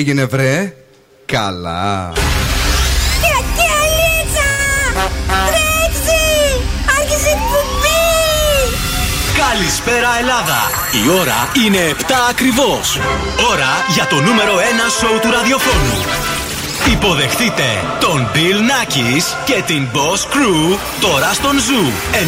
έγινε βρε; Καλά Καλησπέρα Ελλάδα! Η ώρα είναι 7 ακριβώς. Ώρα για το νούμερο 1 σοου του ραδιοφώνου. Υποδεχτείτε τον Bill Nackis και την Boss Crew τώρα στον Zoo 90,8.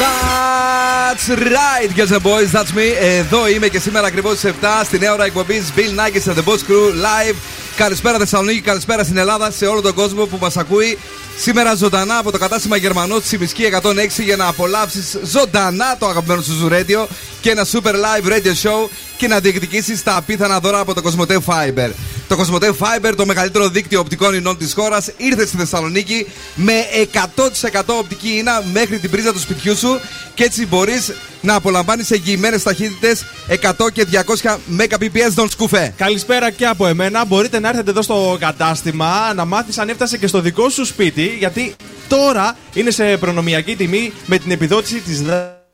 That's right, girls and boys, that's me. Εδώ είμαι και σήμερα ακριβώς στις 7 στη νέα ώρα εκπομπής Bill Nackis and the Boss Crew live. Καλησπέρα Θεσσαλονίκη, καλησπέρα στην Ελλάδα, σε όλο τον κόσμο που μας ακούει. Σήμερα ζωντανά από το κατάστημα Γερμανός τη Τσιμισκή 106 για να απολαύσεις ζωντανά το αγαπημένο σου Ζουρέντιο και ένα super live radio show και να διεκδικήσεις τα απίθανα δώρα από το Cosmote Fiber. Το Cosmote Fiber, το μεγαλύτερο δίκτυο οπτικών ινών της χώρας, ήρθε στη Θεσσαλονίκη με 100% οπτική ίνα μέχρι την πρίζα του σπιτιού σου και έτσι μπορείς να απολαμβάνεις εγγυημένες ταχύτητες 100 και 200 Mbps τον σκουφέ. Καλησπέρα και από εμένα. Μπορείτε να έρθετε εδώ στο κατάστημα να μάθεις αν έφτασε και στο δικό σου σπίτι, γιατί τώρα είναι σε προνομιακή τιμή με την επιδότηση της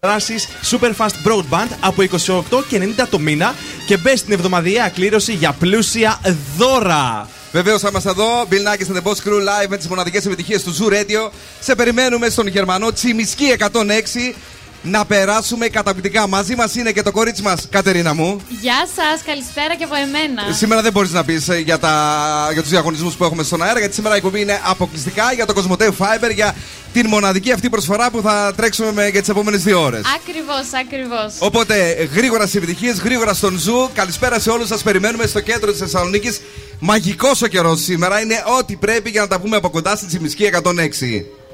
δράση Super Fast Broadband από 28 και 90 το μήνα και μπες στην εβδομαδιαία κλήρωση για πλούσια δώρα. Βεβαίως θα είμαστε εδώ, Bill Nackis and the Boss Crew live με τις μοναδικές επιτυχίες του Zoo Radio. Σε περιμένουμε στον Γερμανό Τσιμισκή 106 να περάσουμε καταπληκτικά. Μαζί μας είναι και το κορίτσι μας, Κατερίνα μου. Γεια σας, καλησπέρα και από εμένα. Σήμερα δεν μπορείς να πεις ε, για, για τους διαγωνισμούς που έχουμε στον αέρα, γιατί σήμερα η εκπομπή είναι αποκλειστικά για το Cosmote Fiber, για την μοναδική αυτή προσφορά που θα τρέξουμε με, για τις επόμενες δύο ώρες. Ακριβώς, ακριβώς. Οπότε γρήγορα στις επιτυχίες, γρήγορα στον Zoo. Καλησπέρα σε όλους σας. Περιμένουμε στο κέντρο της Θεσσαλονίκης. Μαγικός ο καιρός σήμερα. Είναι ό,τι πρέπει για να τα πούμε από κοντά στη Τσιμισκή 106.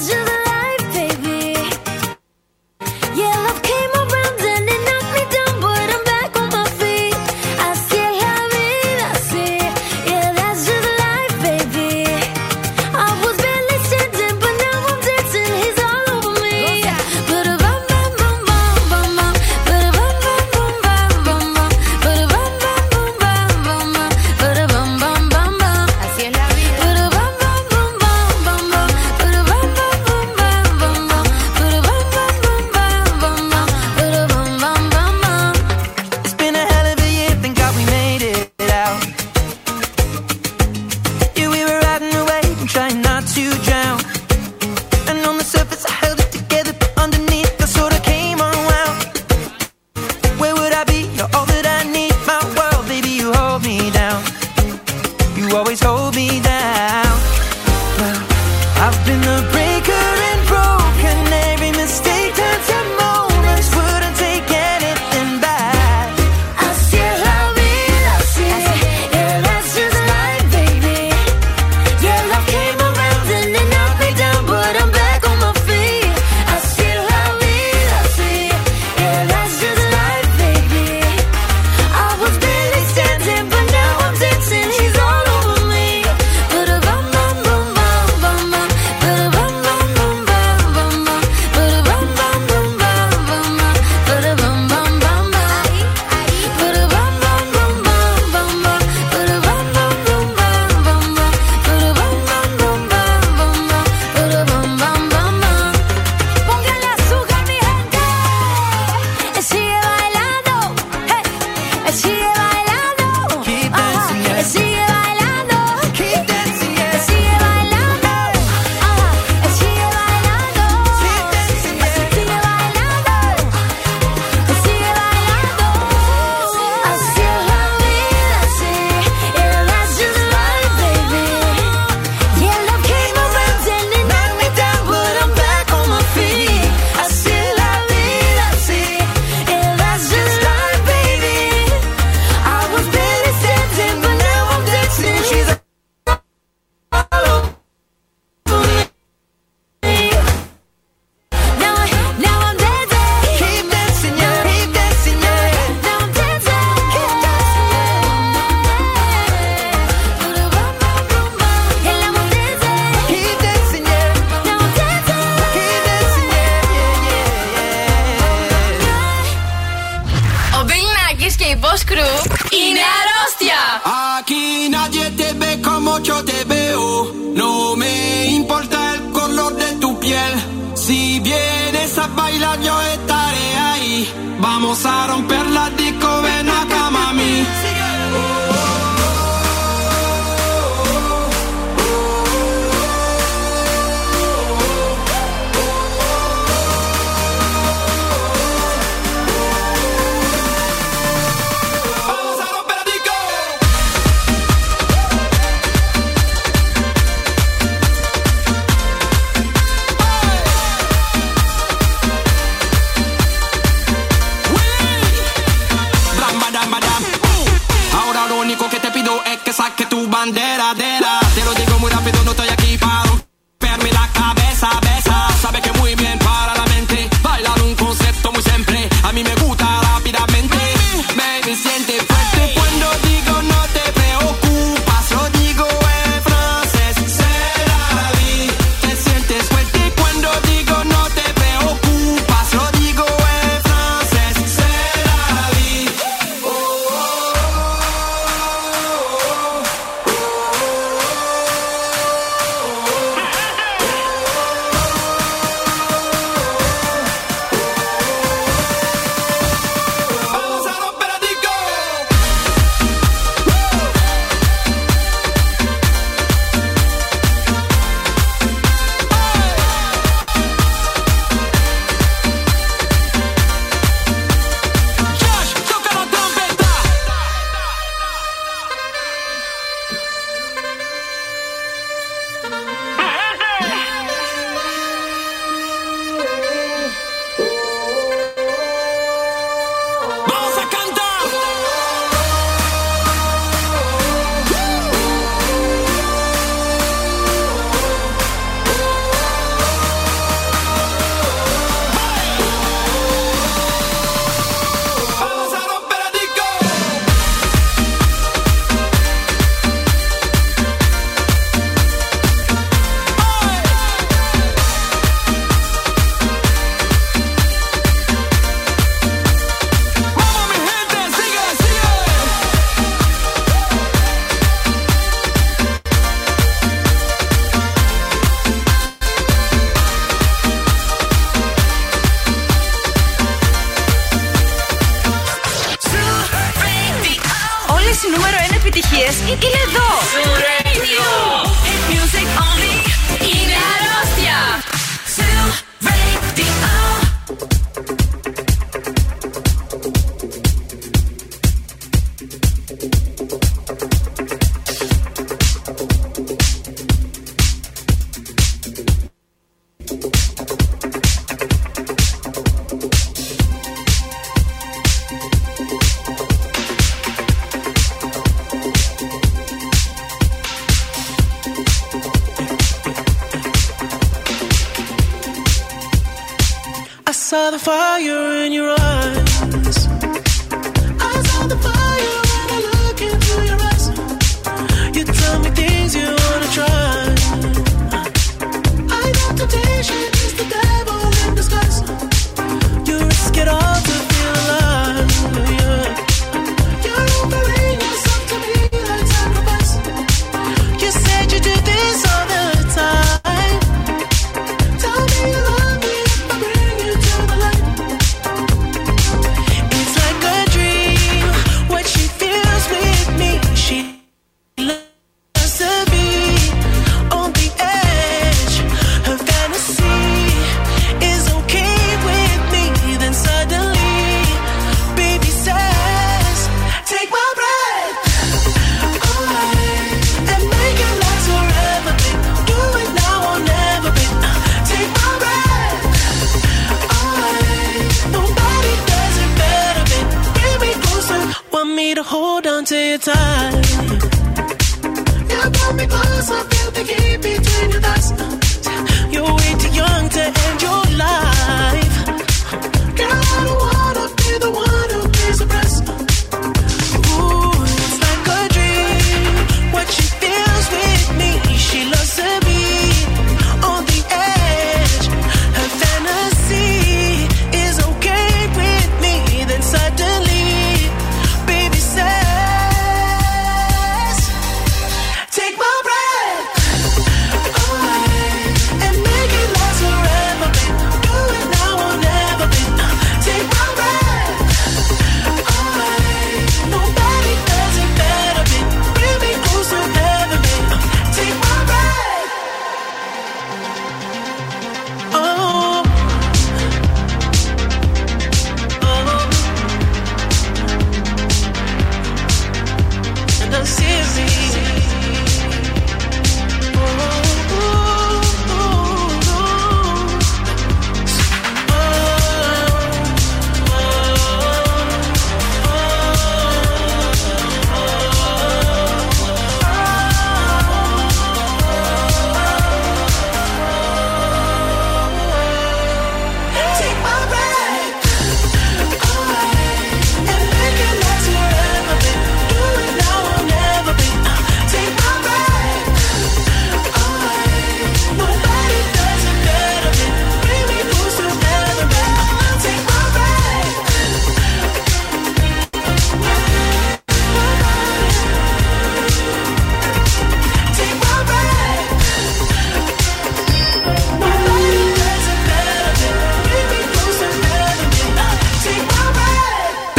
edge of the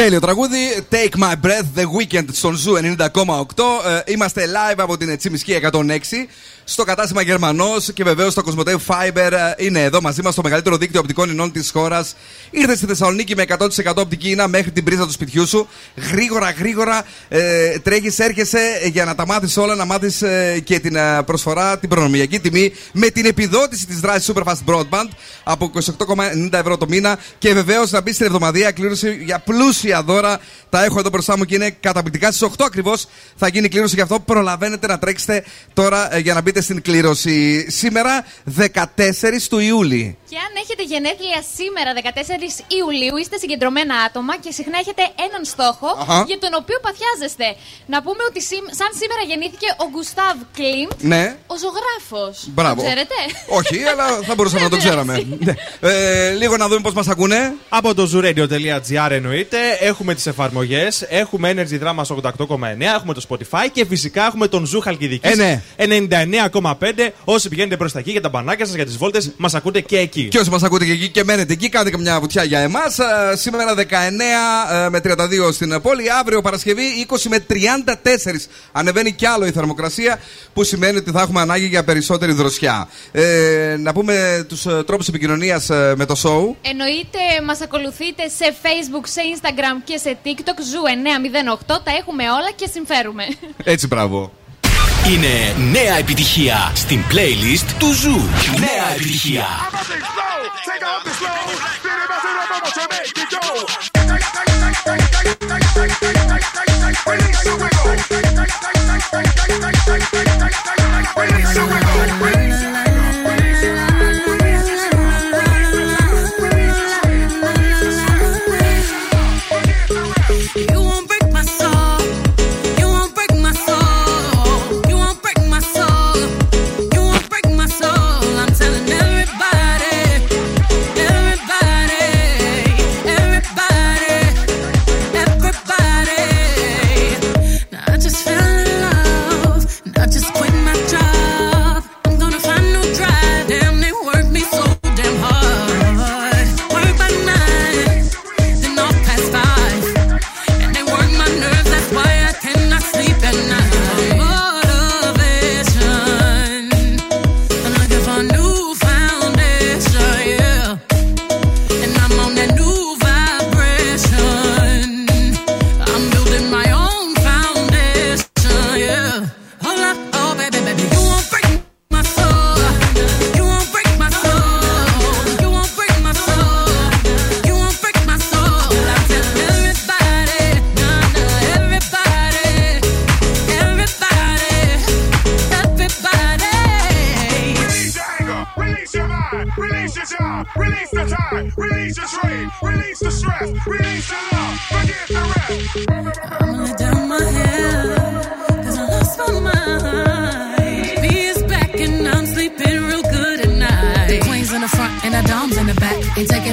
Τέλειο τραγούδι. Take my breath, The Weeknd στον Zoo 90,8. Ε, είμαστε live από την Τσιμισκή 106. Στο κατάστημα Γερμανός και βεβαίως το Cosmote Fiber ε, είναι εδώ μαζί μας το μεγαλύτερο δίκτυο οπτικών ινών της χώρας. Ήρθε στη Θεσσαλονίκη με 100% οπτική ίνα μέχρι την πρίζα του σπιτιού σου. Γρήγορα, γρήγορα ε, τρέχει, έρχεσαι για να τα μάθεις όλα, να μάθεις ε, και την ε, προσφορά, την προνομιακή τιμή με την επιδότηση της δράσης Superfast Broadband από 28,90 ευρώ το μήνα. Και βεβαίως να μπεις στην εβδομαδία κλήρωση για πλούσια δώρα. Τα έχω εδώ μπροστά μου και είναι καταπληκτικά. Στις 8 ακριβώς θα γίνει η κλήρωση γι' αυτό. Προλαβαίνετε να τρέξετε τώρα ε, για να μπείτε στην κλήρωση. Σήμερα 14 του Ιούλη. Και αν έχετε γενέθλια σήμερα, 14 Ιουλίου, είστε συγκεντρωμένα άτομα και συχνά έχετε έναν στόχο Αχα. για τον οποίο παθιάζεστε. Να πούμε ότι σήμ- σαν σήμερα γεννήθηκε ο Γκουστάβ Κλίντ, Ναι. ο ζωγράφος. Μπράβο. Το ξέρετε; Όχι, αλλά θα μπορούσαμε να το Δεν ξέραμε. Ναι. Ε, λίγο να δούμε πώς μας ακούνε. Από το zooradio.gr εννοείται. Έχουμε τις εφαρμογές. Έχουμε Energy Drama 88,9. Έχουμε το Spotify. Και φυσικά έχουμε τον Zoo Χαλκιδικής. Ε, ναι. 99,5. Όσοι πηγαίνετε προς τα εκεί για τα μπανάκια σας, για τις βόλτες, μας ακούτε και εκεί. Και όσοι μας ακούτε και εκεί και μένετε εκεί, κάντε και μια βουτιά για εμάς. Σήμερα 19 ε, με 32 στην πόλη. Αύριο Παρασκευή 20 με 34. Ανεβαίνει κι άλλο η θερμοκρασία, που σημαίνει ότι θα έχουμε ανάγκη για περισσότερη δροσιά. Ε, να πούμε τους τρόπους επικοινωνίας με το show. Εννοείται, μας ακολουθείτε σε Facebook, σε Instagram και σε TikTok. Zoo 908. Τα έχουμε όλα και συμφέρουμε. Έτσι, μπράβο. Είναι νέα επιτυχία στην playlist του Zoo. Νέα επιτυχία. You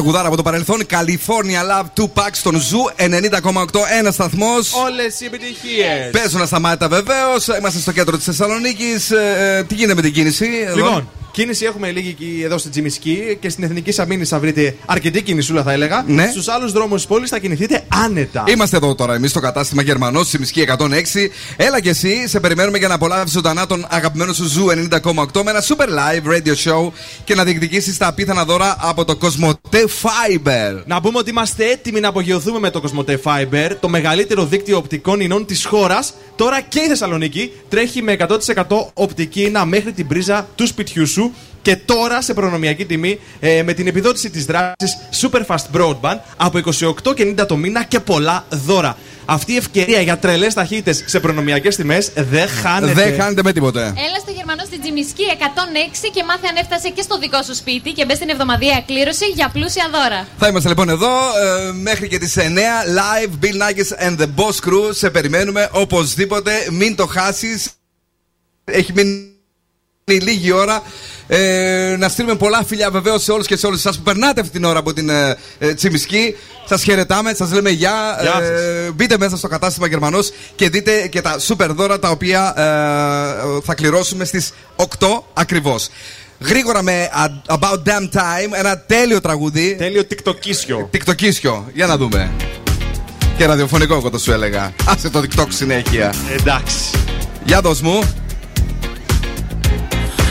Τραγουδάρα από το παρελθόν. California Love 2Pac στον Zoo 90,8. Ένας σταθμός. Όλες οι επιτυχίες. Παίζουν ασταμάτητα βεβαίως. Είμαστε στο κέντρο της Θεσσαλονίκης. Ε, τι γίνεται με την κίνηση. εδώ; Λοιπόν, κίνηση έχουμε λίγη εκεί εδώ στην Τσιμισκή και στην Εθνικής Αμύνης θα βρείτε αρκετή κινησούλα, θα έλεγα. Ναι. Στους άλλους δρόμους της πόλης θα κινηθείτε άνετα. Είμαστε εδώ τώρα εμείς στο κατάστημα Γερμανός, Τσιμισκή 106. Έλα και εσύ, σε περιμένουμε για να απολαύσεις ζωντανά τον αγαπημένο σου Zoo 90,8 με ένα super live radio show και να διεκδικήσεις τα απίθανα δώρα από το Cosmote Fiber. Να πούμε ότι είμαστε έτοιμοι να απογειωθούμε με το Cosmote Fiber, το μεγαλύτερο δίκτυο οπτικών ινών της χώρας. Τώρα και η Θεσσαλονίκη τρέχει με 100% οπτική ίνα μέχρι την πρίζα του σπιτιού σου. Και τώρα σε προνομιακή τιμή ε, με την επιδότηση της δράσης Super Fast Broadband από 28,90 το μήνα και πολλά δώρα. Αυτή η ευκαιρία για τρελές ταχύτητες σε προνομιακές τιμές δεν χάνεται. Δεν χάνετε με τίποτε. Έλα στο Γερμανό στην Τζιμισκή 106 και μάθε αν έφτασε και στο δικό σου σπίτι και μπες στην εβδομαδιαία κλήρωση για πλούσια δώρα. Θα είμαστε λοιπόν εδώ ε, μέχρι και τις 9 live Bill Nackis and the Boss Crew. Σε περιμένουμε οπωσδήποτε. Μην το χάσεις. Έχει μείνει λίγη ώρα. Ε, να στείλουμε πολλά φιλιά βεβαίως σε όλους και σε όλε εσάς που περνάτε αυτή την ώρα από την ε, ε, Τσιμισκή. Σας χαιρετάμε, σας λέμε γεια. Γεια Ε, μπείτε μέσα στο κατάστημα Γερμανός και δείτε και τα σούπερ δώρα τα οποία ε, θα κληρώσουμε στις 8 ακριβώς. Γρήγορα με A- About Damn Time, ένα τέλειο τραγούδι. Τέλειο τικτοκίσιο. Τικτοκίσιο. Για να δούμε. Και ραδιοφωνικό, εγώ το σου έλεγα. Άσε το TikTok συνέχεια. Εντάξει. Για δώσ' μου.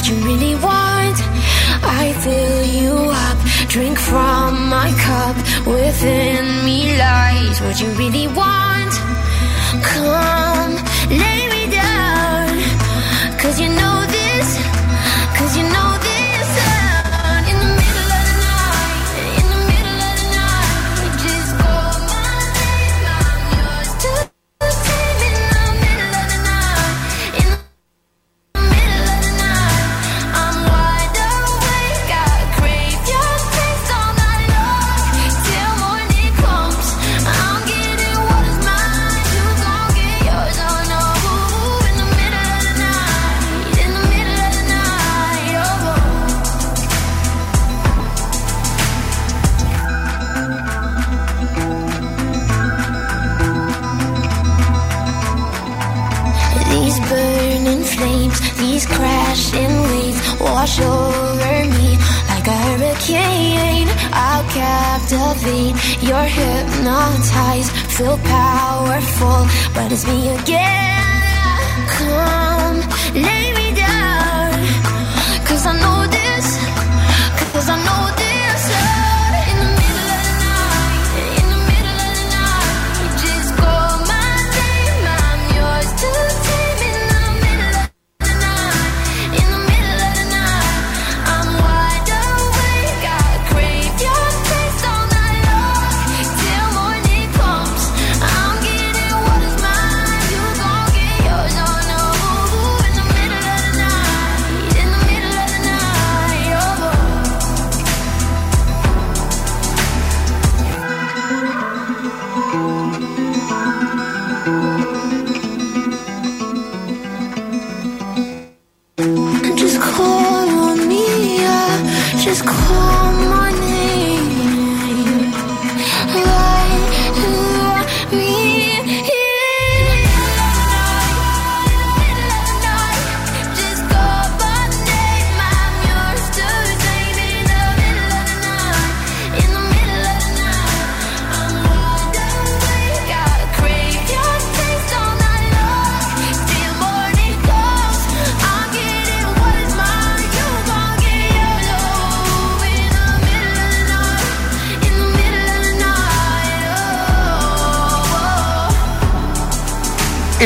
What you really want. I fill you up, drink from my cup. Within me lies what you really want. Come, lay me down, cause you know.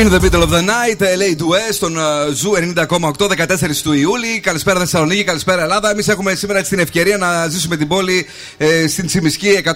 Oh. In the middle of the night, LA του West, στον uh, Zoo 90,8, 14 του Ιούλη. Καλησπέρα Θεσσαλονίκη, καλησπέρα Ελλάδα. Εμείς έχουμε σήμερα έτσι την ευκαιρία να ζήσουμε την πόλη ε, στην Τσιμισκή 106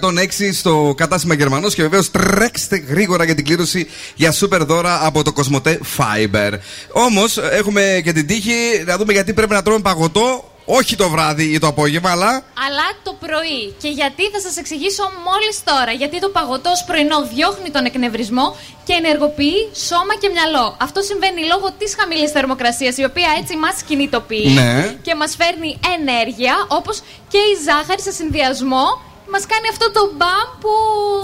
στο κατάστημα Γερμανός και βεβαίως τρέξτε γρήγορα για την κλήρωση για σούπερ δώρα από το Cosmote Fiber. Όμως έχουμε και την τύχη να δούμε γιατί πρέπει να τρώμε παγωτό. Όχι το βράδυ ή το απόγευμα, αλλά Αλλά το πρωί. Και γιατί θα σας εξηγήσω μόλις τώρα. Γιατί το παγωτό ως πρωινό διώχνει τον εκνευρισμό και ενεργοποιεί σώμα και μυαλό. Αυτό συμβαίνει λόγω της χαμηλής θερμοκρασίας, η οποία έτσι μας κινητοποιεί Ναι. και μας φέρνει ενέργεια, όπως και η ζάχαρη σε συνδυασμό μας κάνει αυτό το μπαμ που.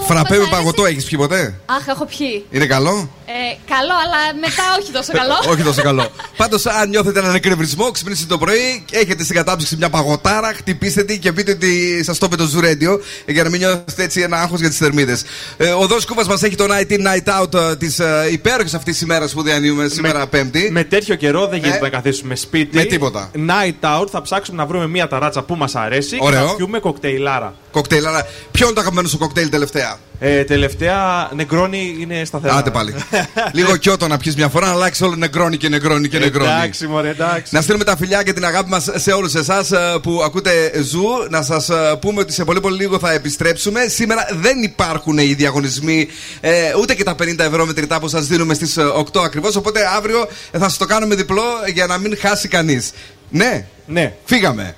φραπέ μας με αρέσει. παγωτό έχεις πιει ποτέ; Αχ, έχω πιει. Είναι καλό; Ε, καλό, αλλά μετά όχι τόσο καλό. Όχι τόσο καλό. Πάντως, αν νιώθετε έναν εκνευρισμό, ξυπνήσετε το πρωί, έχετε στην κατάψυξη μια παγωτάρα, χτυπήστε την και πείτε ότι σας το είπε το Zoo Radio για να μην νιώθετε έτσι ένα άγχος για τις θερμίδες. Ε, ο Δός Κούβας μας έχει το Night In Night Out της ε, υπέροχης αυτής ημέρας που διανύουμε σήμερα Πέμπτη. Με τέτοιο καιρό δεν γίνεται Ε, να καθίσουμε σπίτι. με τίποτα. Night out θα ψάξουμε να βρούμε μια ταράτσα που μας αρέσει Ωραίο. και να πιούμε κοκτέιλάρα. Κοκτέιλ, αλλά ποιο είναι το αγαπημένο σου κοκτέιλ τελευταία; Ε, τελευταία νεγκρόνι είναι σταθερά. Άντε πάλι. Λίγο κιότο να πιεις μια φορά, να αλλάξεις όλο νεκρόνι και νεκρόνι και νεκρόνι. Εντάξει, μωρέ, εντάξει. Να στείλουμε τα φιλιά και την αγάπη μας σε όλους εσάς που ακούτε Zoo. Να σας πούμε ότι σε πολύ πολύ λίγο θα επιστρέψουμε. Σήμερα δεν υπάρχουν οι διαγωνισμοί ε, ούτε και τα 50 ευρώ μετρητά που σας δίνουμε στις 8 ακριβώς. Οπότε αύριο θα σας το κάνουμε διπλό για να μην χάσει κανείς. Ναι, ναι. Φύγαμε.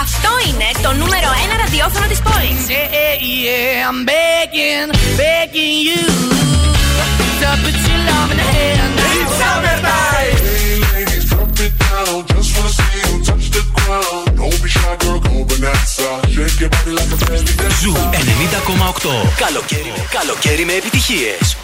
Αυτό είναι το νούμερο 1 ραδιόφωνο της πόλης. Yeah, yeah, I'm begging, begging you to put your love in the hand. It's summertime. Hey ladies, drop it down. Just wanna see you touch the ground. Don't be shy, girl, go bonanza. Shake your body like a belly dancer. Ζου 90,8. Καλοκαίρι, καλοκαίρι με επιτυχίες.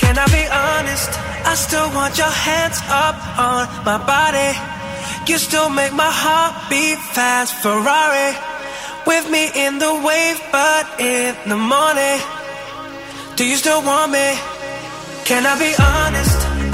Can I be honest? I still want your hands up on my body. You still make my heart beat fast, Ferrari. With me in the wave, but in the morning. Do you still want me? Can I be honest?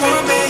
mama.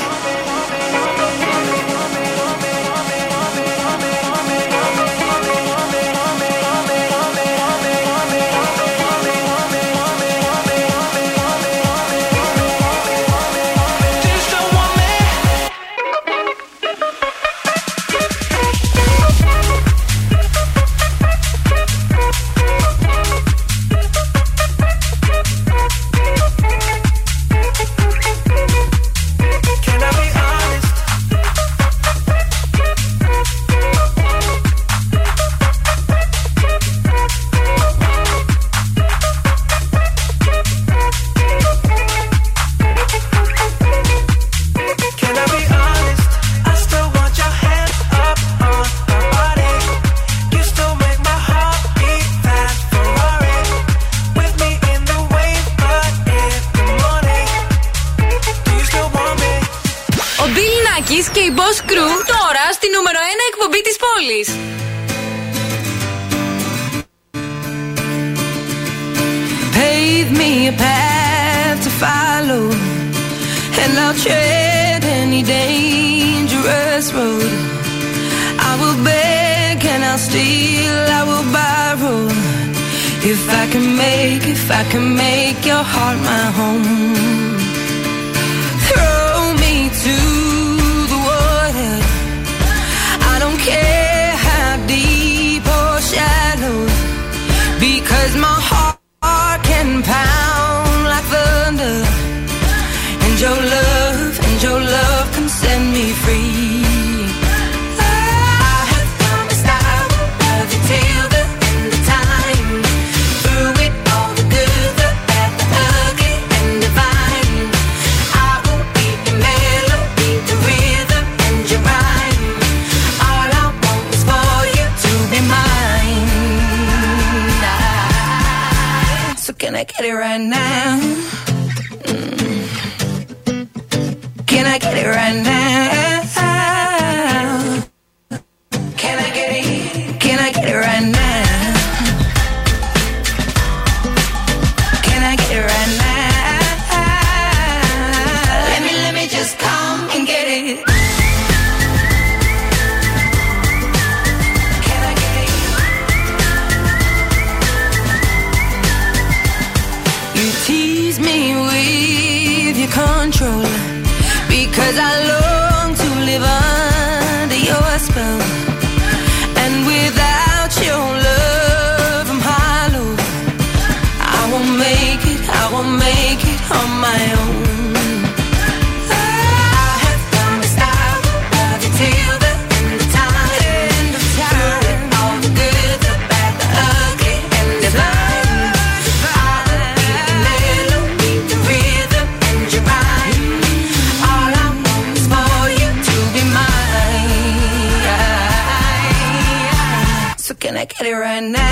and now.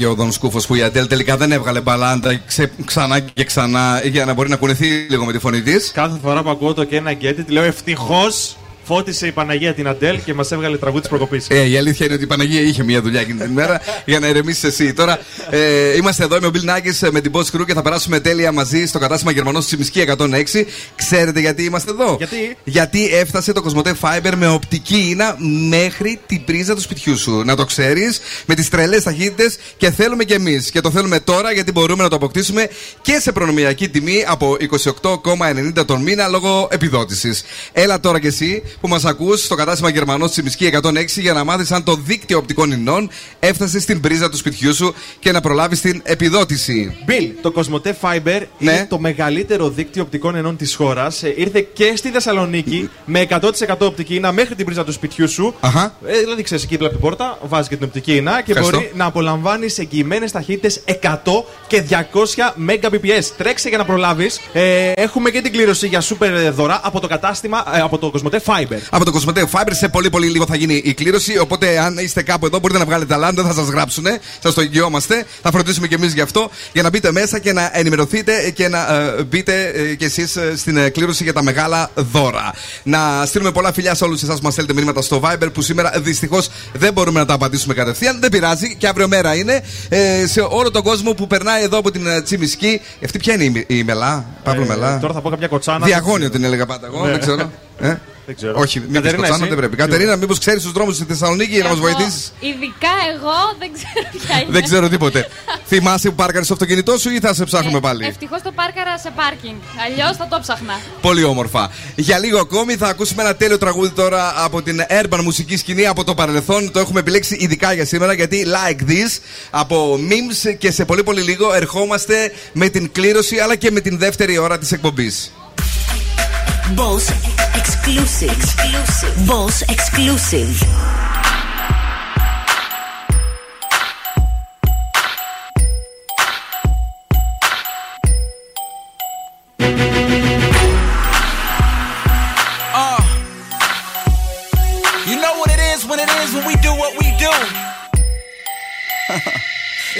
Και ο Δον Σκούφος που η Αντέλ τελικά δεν έβγαλε μπαλάντα ξε, ξανά και ξανά για να μπορεί να κουνηθεί λίγο με τη φωνή της. Κάθε φορά που ακούω το και ένα γκέτι, τη λέω ευτυχώς φώτισε η Παναγία την Αντέλ και μας έβγαλε τραγούδι της προκοπής. Ε, η αλήθεια είναι ότι η Παναγία είχε μια δουλειά εκείνη την ημέρα για να ηρεμήσει εσύ. Τώρα ε, είμαστε εδώ με ο Bill Nackis με την Boss Crew και θα περάσουμε τέλεια μαζί στο κατάστημα Γερμανός Τσιμισκή 106. Ξέρετε γιατί είμαστε εδώ; Γιατί; Γιατί έφτασε το Cosmote Fiber με οπτική ίνα μέχρι την πρίζα του σπιτιού σου. Να το ξέρεις με τις τρελές ταχύτητες και θέλουμε κι εμείς. Και το θέλουμε τώρα γιατί μπορούμε να το αποκτήσουμε και σε προνομιακή τιμή από 28,90 τον μήνα λόγω επιδότησης. Έλα τώρα κι εσύ που μας ακούς στο κατάστημα Γερμανός Τσιμισκή 106 για να μάθεις αν το δίκτυο οπτικών ινών έφτασε στην πρίζα του σπιτιού σου και να προλάβεις την επιδότηση. Bill, το Cosmote Fiber Ναι. είναι το μεγαλύτερο δίκτυο οπτικών ενών της χώρας. ήρθε και στη Θεσσαλονίκη με 100% οπτική ίνα μέχρι την πρίζα του σπιτιού σου. Αχα. Ε, δηλαδή, ξέρεις, εκεί δίπλα από την πόρτα, βάζει και την οπτική ίνα και Ευχαριστώ. μπορεί να απολαμβάνεις εγγυημένες ταχύτητες 100 και 200 Mbps. Τρέξε για να προλάβεις. Ε, έχουμε και την κλήρωση για super δώρα από το κατάστημα, ε, από το Cosmote Fiber. Από το Cosmote Fiber σε πολύ πολύ λίγο θα γίνει η κλήρωση. Οπότε αν είστε κάπου εδώ μπορείτε να βγάλετε ταλάντ, δεν θα σας γράψουν. Σας το εγγυόμαστε. Θα φροντίσουμε κι εμείς γι' αυτό. Για να μπείτε μέσα και να ενημερωθείτε και να ε, μπείτε ε, κι εσείς στην ε, κλήρωση για τα μεγάλα δώρα. Να στείλουμε πολλά φιλιά σε όλους εσάς που μας στέλνετε μηνύματα στο Viber που σήμερα δυστυχώς δεν μπορούμε να τα απαντήσουμε κατευθείαν. Δεν πειράζει και αύριο μέρα είναι. Ε, σε όλο τον κόσμο που περνάει εδώ από την ε, Τσιμισκή. Αυτή ποια είναι η, μη- η Μελά, Παύλο Ε, Μελά; Τώρα θα πω κάποια κοτσάνα. Διαγώνιο την έλεγα πάντα εγώ, Ναι. δεν ξέρω. Ε; Δεν ξέρω. Όχι, μην πεις Κατερίνα, Κοτσάνα, εσύ; δεν πρέπει. Κατερίνα, μήπως ξέρεις τους δρόμους στη Θεσσαλονίκη για να μας Εγώ, βοηθήσεις; Ειδικά εγώ δεν ξέρω ποια είναι. Δεν ξέρω τίποτε. Θυμάσαι που πάρκαρες στο αυτοκίνητό σου ή θα σε ψάχνουμε πάλι; Ευτυχώς το πάρκαρα σε πάρκινγκ. Αλλιώς θα το ψάχνα. Πολύ όμορφα. Για λίγο ακόμη θα ακούσουμε ένα τέλειο τραγούδι τώρα από την urban μουσική σκηνή από το παρελθόν. Το έχουμε επιλέξει ειδικά για σήμερα γιατί like this από memes και σε πολύ πολύ λίγο ερχόμαστε με την κλήρωση αλλά και με την δεύτερη ώρα της εκπομπής. Boss Exclusive. exclusive. Boss Exclusive.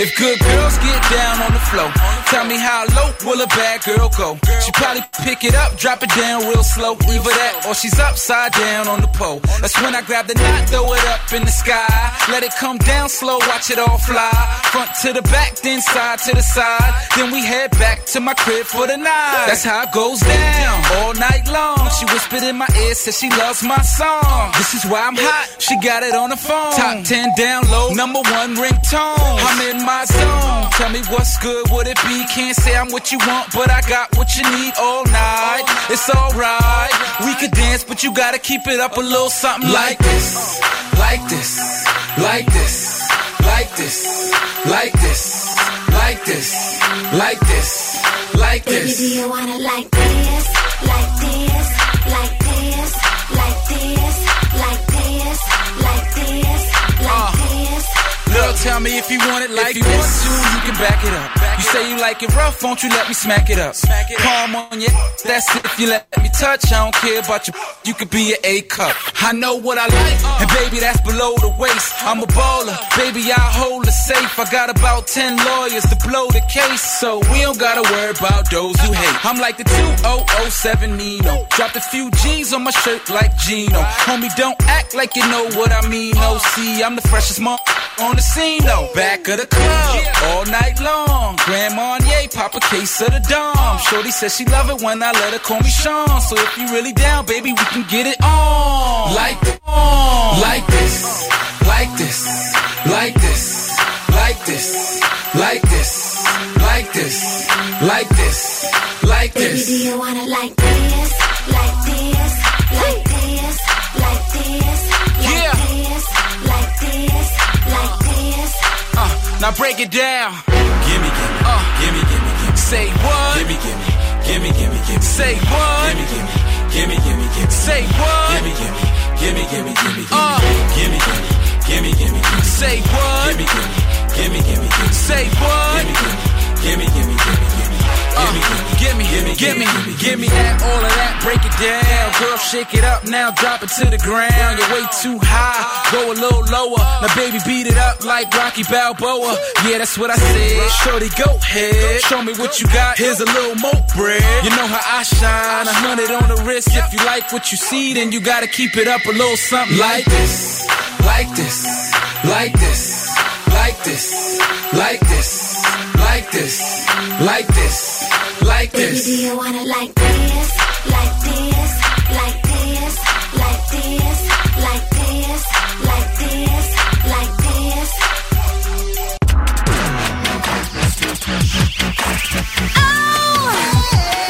If good girls get down on the floor tell me how low will a bad girl go? She probably pick it up, drop it down real slow. Either that or she's upside down on the pole. That's when I grab the knot, throw it up in the sky. Let it come down slow, watch it all fly. Front to the back, then side to the side. Then we head back to my crib for the night. That's how it goes down all night long. She whispered in my ear, said she loves my song. This is why I'm hot. She got it on the phone. Top 10 down low, number one ringtone. I'm in my zone. Tell me what's good, would it be? Can't say I'm what you want, but I got what you need all night. It's alright. We could dance, but you gotta keep it up a little something like this. Like this. Like this. Like this. Like this. Like this. Like this. Like this. Baby, do you wanna like this, like this, like this, like this, like this, like this, like this? Look, tell me if you want it like if you this. want to, you can back it up. You say you like it rough, won't you let me smack it up? Smack it Palm on your, that's it. if you let me touch. I don't care about your, you could be an A cup. I know what I like, uh. and baby, that's below the waist. I'm a baller, baby, I hold the safe. I got about 10 lawyers to blow the case, so we don't gotta worry about those who hate. I'm like the 2007 Nino. Dropped a few G's on my shirt like Gino. Homie, don't act like you know what I mean. No, see, I'm the freshest mom on the scene, though. Back of the club, all night long. Grand Marnier, pop a case of the Dom. Uh. Shorty says she love it when I let her call me Sean. So if you really down, baby, we can get it on. Like, on. like this, like this, like this, like this, like this, like this, like this, like Baby, do you wanna like this, like this, now break it down. Gimme, gimme, uh, gimme, gimme, gimme. Say what? Gimme, gimme, gimme, gimme, gimme. Say what? Gimme, gimme, gimme, gimme, gimme. Say what? Gimme, gimme, gimme, gimme, gimme, uh, gimme, gimme, gimme, gimme, gimme. Say what? Gimme, gimme, gimme, gimme, gimme. Say what? Gimme, gimme, gimme, gimme, gimme, gimme. Uh, gimme, gimme, gimme, Give break it down. Girl, shake it up now, drop it to the ground. You're way too high, go a little lower. Now, baby, beat it up like Rocky Balboa. Yeah, that's what I said. Shorty, go ahead, show me what you got. Here's a little more bread. You know how I shine, a hundred on the wrist. If you like what you see, then you gotta keep it up a little something like this, like this, like this, like this, like this, like this, like this, like this. Baby, this. do you want it like this? Like this? Like this? Like this? Like this? Like this? Like this? Bill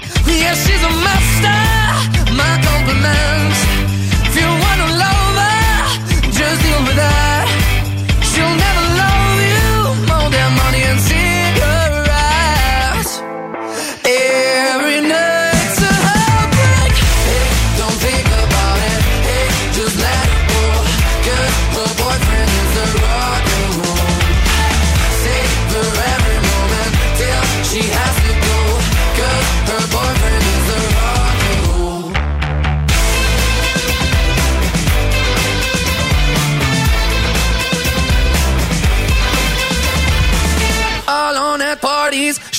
Yeah, she's a master. My compliments. If you wanna love her, just deal with that.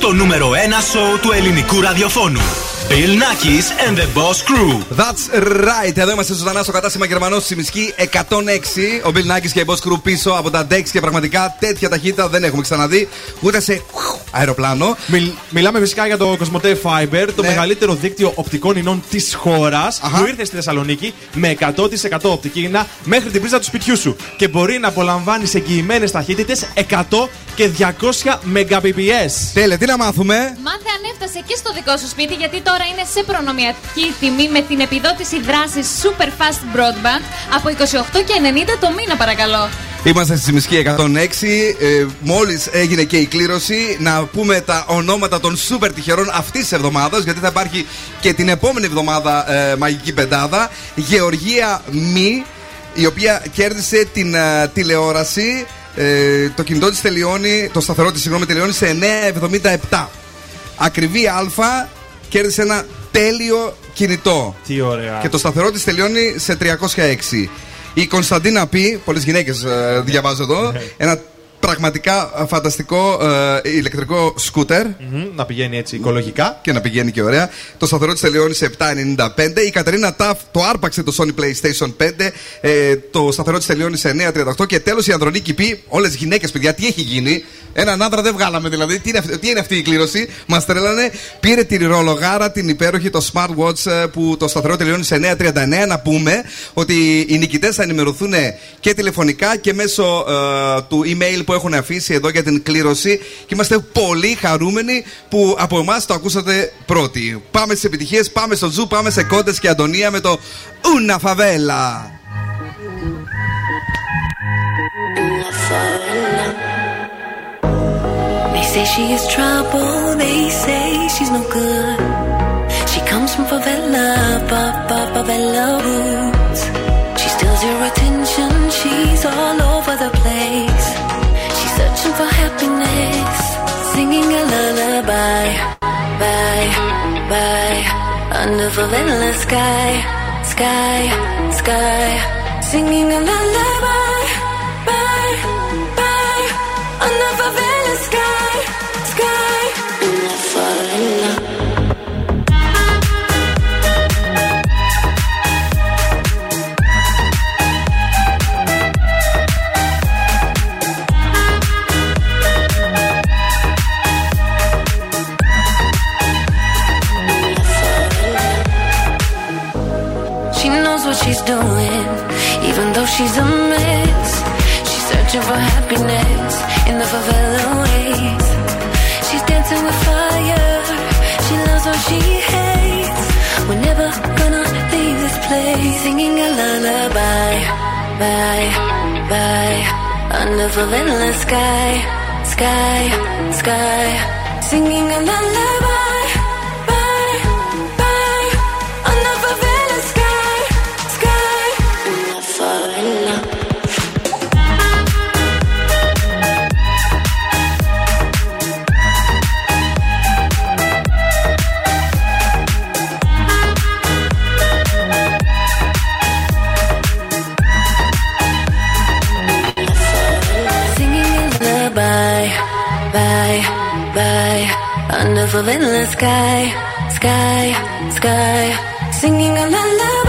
Στο νούμερο 1 σοου του ελληνικού ραδιοφώνου. Bill Nackis and the Boss Crew. That's right. Εδώ είμαστε ζωντανά στο κατάστημα Γερμανός στη Μισκή 106. Ο Bill Nackis και η Boss Crew πίσω από τα decks και πραγματικά τέτοια ταχύτητα δεν έχουμε ξαναδεί ούτε σε αεροπλάνο. Μιλ- μιλάμε φυσικά για το Cosmote Fiber, το Ναι. μεγαλύτερο δίκτυο οπτικών ινών της χώρας που ήρθε στη Θεσσαλονίκη με 100% οπτική ίνα μέχρι την πρίζα του σπιτιού σου. Και μπορεί να απολαμβάνεις εγγυημένες ταχύτητες 100 και 200 Mbps. Τέλεια, τι να μάθουμε; Μάθε αν έφτασε και στο δικό σου σπίτι, γιατί τώρα είναι σε προνομιακή τιμή με την επιδότηση δράσης Super Fast Broadband από 28 και 90 το μήνα, παρακαλώ. Είμαστε στη Μισκή 106. Ε, Μόλις έγινε και η κλήρωση, να πούμε τα ονόματα των σούπερ τυχερών αυτής της εβδομάδας, γιατί θα υπάρχει και την επόμενη εβδομάδα ε, μαγική πεντάδα. Γεωργία Μη, η οποία κέρδισε την ε, τηλεόραση. Ε, το κινητό της τελειώνει, το σταθερό της συγγνώμη, τελειώνει σε 9,77. Ακριβή Α κέρδισε ένα τέλειο κινητό. Τι ωραία. Και το σταθερό της τελειώνει σε 306. Η Κωνσταντίνα Π, πολλές γυναίκες διαβάζω εδώ, ένα πραγματικά ε, φανταστικό ε, ηλεκτρικό σκούτερ. Μμμ, Να πηγαίνει έτσι οικολογικά. Και να πηγαίνει και ωραία. Το σταθερό της τελειώνει σε 7,95. Η Κατερίνα Ταφ το άρπαξε το Sony PlayStation 5. Ε, το σταθερό της τελειώνει σε 9,38. Και τέλος η Ανδρονίκη πει: Όλες γυναίκες, παιδιά, τι έχει γίνει; Έναν άντρα δεν βγάλαμε δηλαδή. Τι είναι, αυτή- τι είναι αυτή η κλήρωση; Μας τρέλανε. Πήρε τη ρολογάρα την υπέροχη, το smartwatch ε, που το σταθερό τελειώνει σε 9,39. Να πούμε ότι οι νικητές θα ενημερωθούν και τηλεφωνικά και μέσω ε, του email που έχουν αφήσει εδώ για την κλήρωση. Και είμαστε πολύ χαρούμενοι που από εμάς το ακούσατε πρώτοι. Πάμε στις επιτυχίες, πάμε στο Zoo, πάμε σε κόντες και Αντωνία με το Una Favela. They say she is trouble, they say she's no good. She comes from favela, pa, pa, favela roots. Searching for happiness, singing a lullaby, bye, bye, under favela sky, sky, sky, singing a lullaby, bye, bye, under favela she's doing, even though she's a mess. She's searching for happiness in the favela ways. She's dancing with fire. She loves what she hates. We're never gonna leave this place. Singing a lullaby, bye, bye, under favela sky, sky, sky. Singing a lullaby, under favela sky, sky, sky. Singing a lullaby,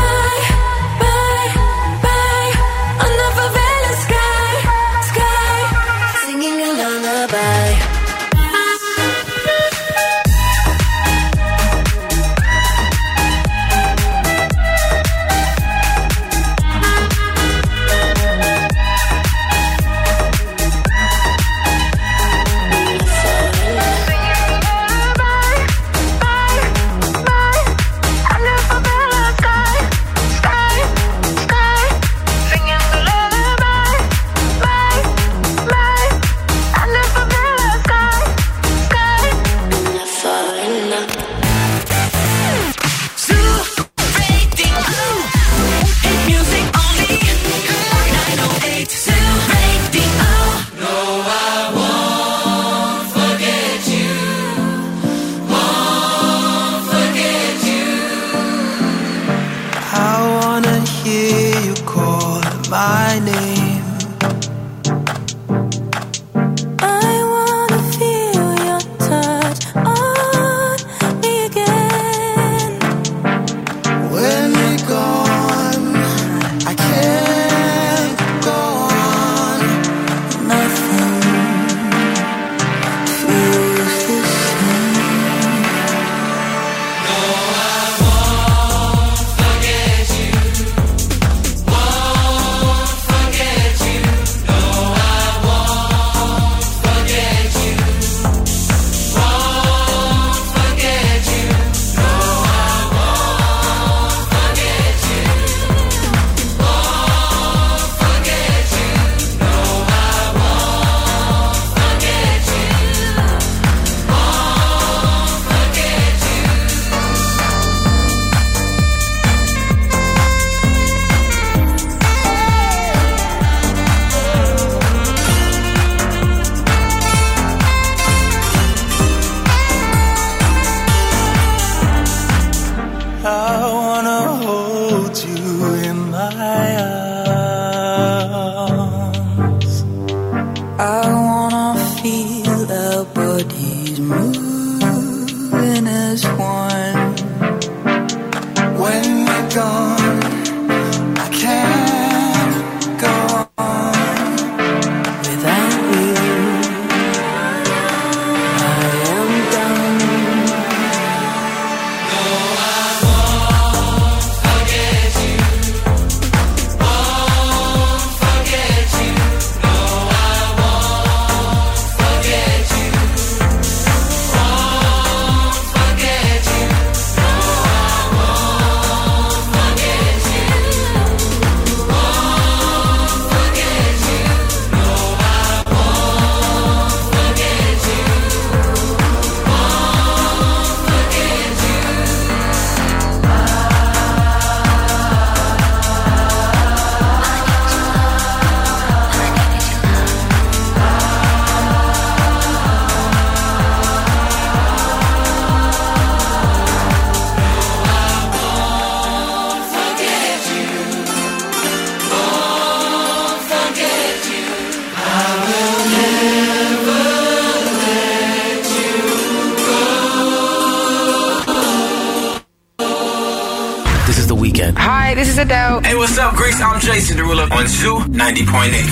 90.8. Radio.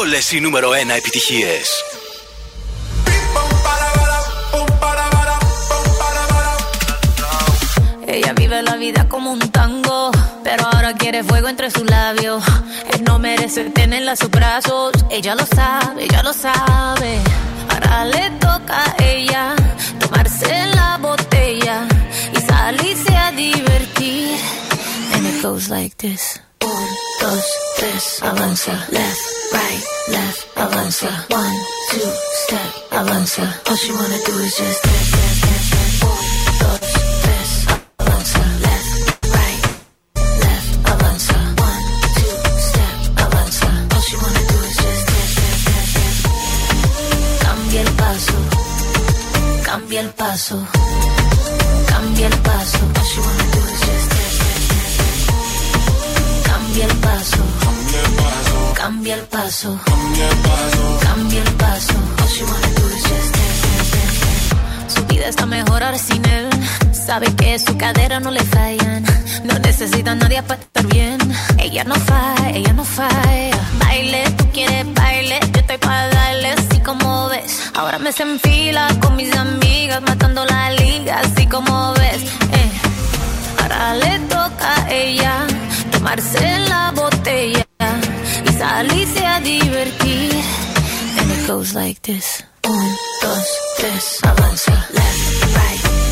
Όλες οι νούμερο 1 επιτυχίες. ya lo sabe. Chanel. Sabe que su cadera no le fallan. No necesita nadie para estar bien. Ella no falla, ella no falla. Baile, tú quieres baile. Yo estoy para darle así como ves. Ahora me se enfila con mis amigas, matando la liga, así como ves. Eh. Ahora le toca a ella tomarse la botella y salirse a divertir. And it goes like this: 1, 2, 3, avanza, left, right.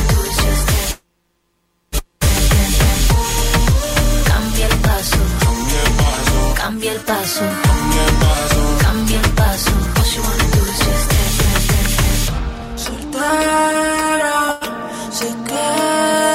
Cambia el paso. Cambia el paso. Cambia el paso. All you wanna do is just dance, dance, dance, dance. Soltera, se queda.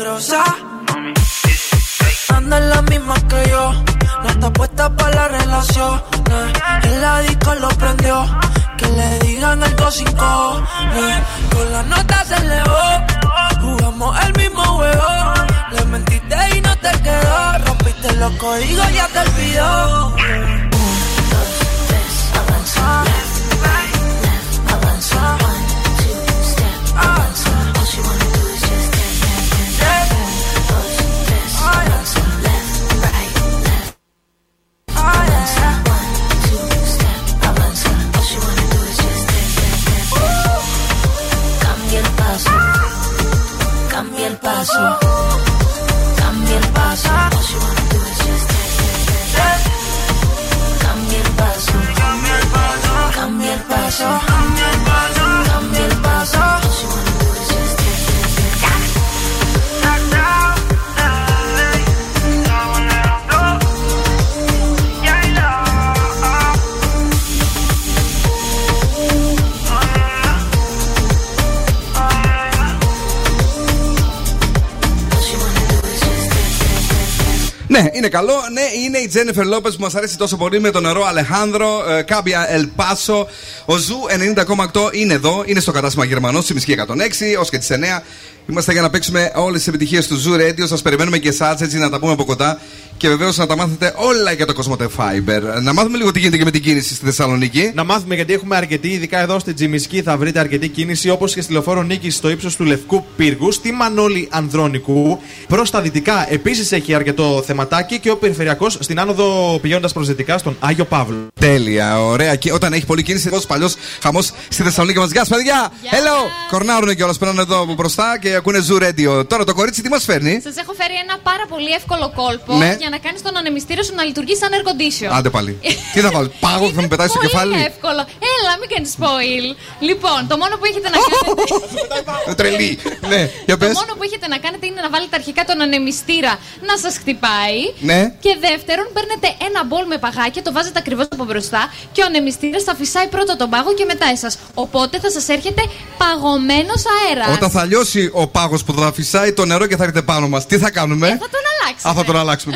peligrosa. Anda en la misma que yo, no está puesta para la relación. Eh. El la disco lo prendió, que le digan algo sin cojones. Con la nota se elevó, jugamos el mismo juego. Le mentiste y no te quedó, rompiste los códigos, ya te olvidó. Eh. paso, también paso. Cambia el paso. Ναι, είναι καλό. Ναι, είναι η Τζένιφερ Λόπες που μας αρέσει τόσο πολύ με τον Rauw Αλεχάνδρο, ε, Cambia El Paso. Ο Zoo 90,8 είναι εδώ, είναι στο κατάστημα Γερμανός, Τσιμισκή 106, ως και τις 9. Είμαστε για να παίξουμε όλες τις επιτυχίες του Zoo Radio. Σας περιμένουμε και εσάς έτσι να τα πούμε από κοντά. Και βεβαίως να τα μάθετε όλα για το Cosmote Fiber. Να μάθουμε λίγο τι γίνεται και με την κίνηση στη Θεσσαλονίκη. Να μάθουμε γιατί έχουμε αρκετή, ειδικά εδώ στη Τσιμισκή θα βρείτε αρκετή κίνηση όπως και στη λεωφόρο Νίκης στο ύψος του Λευκού Πύργου, στη Μανώλη Ανδρώνικου. Προς τα δυτικά επίσης έχει αρκετό θεματάκι και ο περιφερειακός στην άνοδο πηγαίνοντας προ δυτικά στον Άγιο Παύλο. Τέλεια, ωραία. Και όταν έχει πολλή κίνηση, όπω παλιός χαμός στη Θεσσαλονίκη μας. Γεια σας, παιδιά! Hello! Κορνάρουνε κιόλας περνάνε εδώ από μπροστά και ακούνε Zoo Radio. Τώρα το κορίτσι τι μας φέρνει; Σας έχω φέρει ένα πάρα πολύ εύκολο κόλπο Ναι. για να κάνεις τον ανεμιστήριο σου να λειτουργεί σαν air condition. Άντε πάλι. τι θα βάλει, πάγο που θα μου πετάει στο Πολύ κεφάλι; εύκολο. Έλα, μην κάνεις spoil. Λοιπόν, το μόνο που έχετε να κάνετε. Τρελή. Ναι, για Το πες. μόνο που έχετε να κάνετε είναι να βάλετε αρχικά τον ανεμιστήρα να σας χτυπάει. Ναι. Και δεύτερον, παίρνετε ένα μπολ με παγάκια, το βάζετε ακριβώς από μπροστά και ο ανεμιστήρας θα φυσάει πρώτα τον πάγο και μετά εσάς. Οπότε θα σας έρχεται παγωμένος αέρας. Όταν θα λιώσει ο πάγος που θα φυσάει το νερό και θα έρθετε πάνω μας, τι θα κάνουμε; Θα τον αλλάξετε. Α, θα τον αλλάξουμε.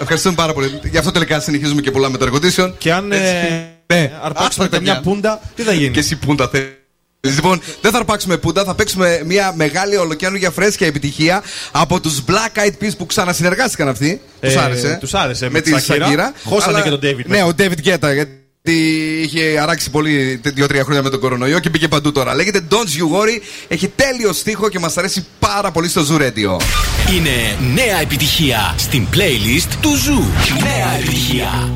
Ευχαριστούμε πάρα πολύ. Γι' αυτό τελικά συνεχίζουμε και πουλάμε το air condition. Και αν Έτσι. ε, Ναι, αρπάξουμε άστα, καμιά παιδιά. πούντα, τι θα γίνει; Και εσύ πούντα θε. Λοιπόν, δεν θα αρπάξουμε πούντα, θα παίξουμε μια μεγάλη ολοκαίνουργια φρέσκια επιτυχία από τους Black Eyed Peas που ξανασυνεργάστηκαν αυτοί. Ε, Του άρεσε. τους άρεσε με με τη τη Σακίρα. Σακίρα. Χώσανε Αλλά- και τον David Ναι, μέσα. ο David Guetta. Γιατί είχε αράξει πολύ δύο-τρία χρόνια με τον κορονοϊό και μπήκε παντού τώρα. Λέγεται Don't You Worry. Έχει τέλειο στίχο και μας αρέσει πάρα πολύ στο Zoo Radio. Είναι νέα επιτυχία στην playlist του Zoo. Νέα επιτυχία.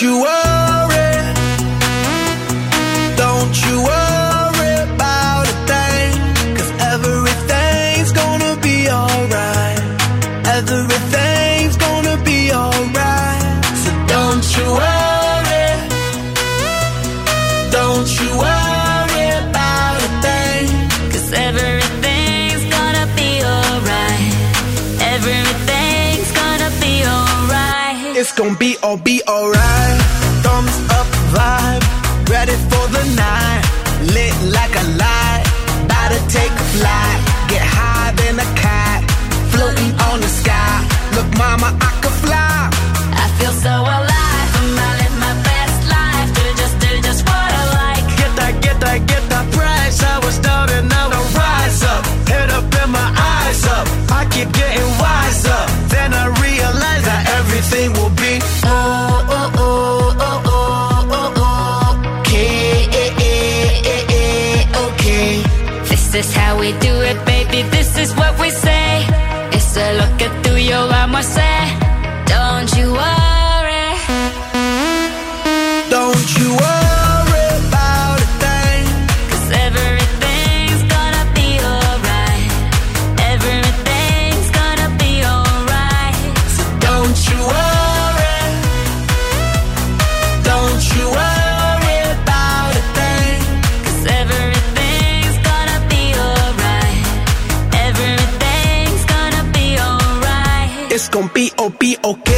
You worry. Don't you worry about a thing. Cause everything's gonna be alright. Everything's gonna be alright. So don't you worry. Don't you worry about a thing. Cause everything's gonna be alright. Everything's gonna be alright. It's gonna be all be alright. For the night. Lit like a light, about to take a flight. This is how we do it, baby. This is what con P.O.P.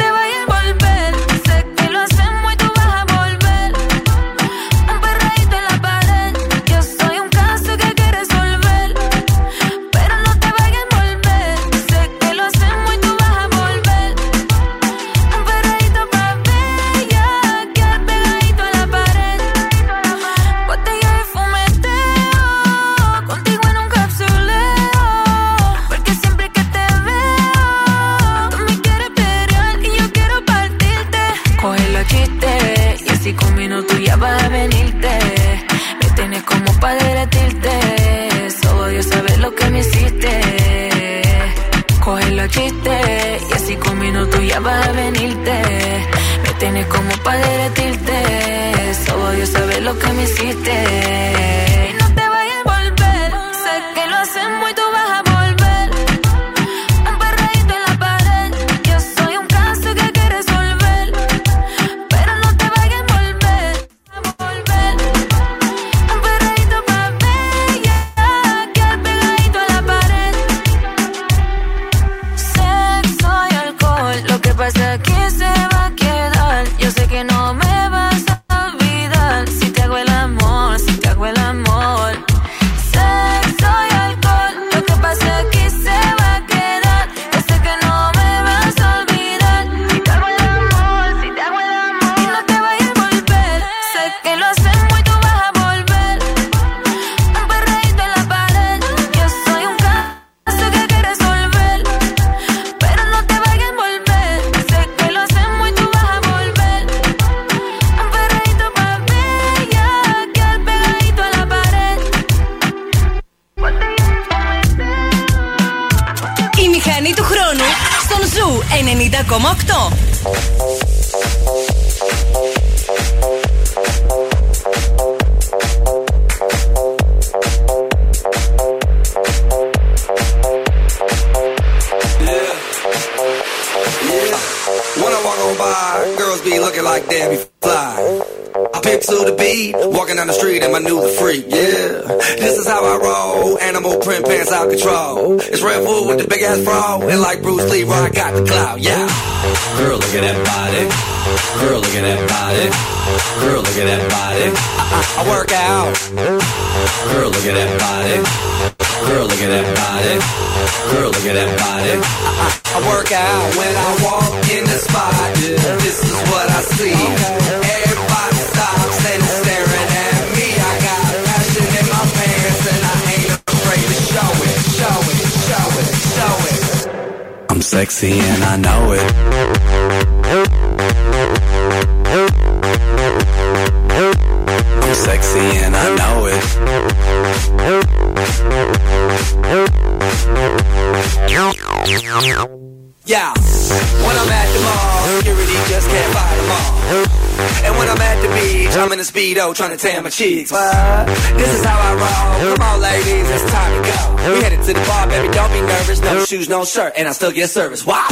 hoe trying to tan my cheeks. What? This is how I roll. Come on, ladies, it's time to go. We headed to the bar, baby, don't be nervous. No shoes, no shirt, and I still get service. Wow.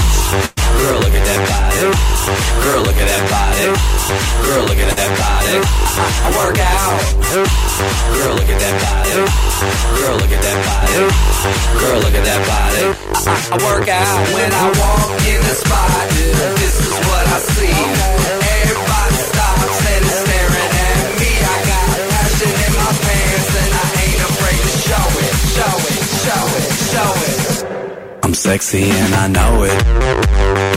Girl, look at that body. Girl, look at that body. Girl, look at that body. I, work out. Girl, look at that body. Girl, look at that body. Girl, look at that body. I, work out when I walk in the spot. This is what I see. Everybody Show it, show it, show it, show it. I'm sexy and I know it.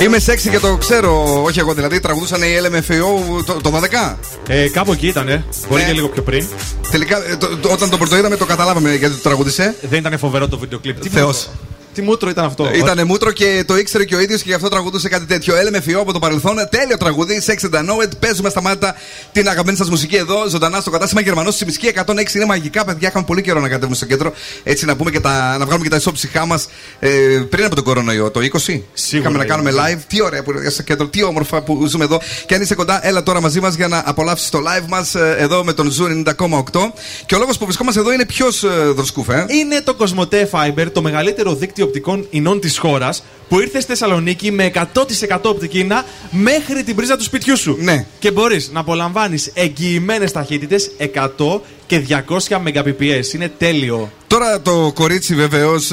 Είμαι σεξι και το ξέρω. Όχι εγώ δηλαδή. Τραγουδούσαν οι LMFAO το, το 12. Ε, κάπου εκεί ήταν. Μπορεί ναι. και λίγο πιο πριν. Τελικά, ε, όταν το, όταν το καταλάβαμε γιατί το τραγούδισε. Δεν ήταν φοβερό το βίντεο κλειπ. Θεός. Τι μούτρο ήταν αυτό; Ήταν μούτρο και το ήξερε και ο ίδιος και γι' αυτό τραγουδούσε κάτι τέτοιο. Έλεμε φιό από το παρελθόν. Τέλειο τραγουδί. Sex and the Know It. Παίζουμε στα μάτια την αγαπημένη σας μουσική εδώ. Ζωντανά στο κατάστημα Γερμανός. Στη Μισκή 106 είναι μαγικά παιδιά. Είχαμε πολύ καιρό να κατέβουμε στο κέντρο. Έτσι να, πούμε και τα, να βγάλουμε και τα ισόψυχά μας ε, πριν από τον κορονοϊό. Το 20. Είχαμε να κάνουμε live. Τι ωραία που είναι στο κέντρο. Τι όμορφα που ζούμε εδώ. Και αν είσαι κοντά, έλα τώρα μαζί μας για να απολαύσεις το live μας ε, εδώ με τον Zoo 90,8. Και ο λόγος που βρισκόμαστε εδώ είναι ποιος ε, δροσκούφε. Είναι το Κοσμοτέ Fiber, το μεγαλύτερο δίκτυο οπτικών ινών της χώρας, που ήρθε στη Θεσσαλονίκη με 100% οπτική ίνα μέχρι την πρίζα του σπιτιού σου. Ναι. Και μπορείς να απολαμβάνεις εγγυημένες ταχύτητες 100 και 200 Mbps. Είναι τέλειο. Τώρα το κορίτσι βεβαίως,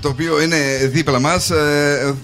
το οποίο είναι δίπλα μας,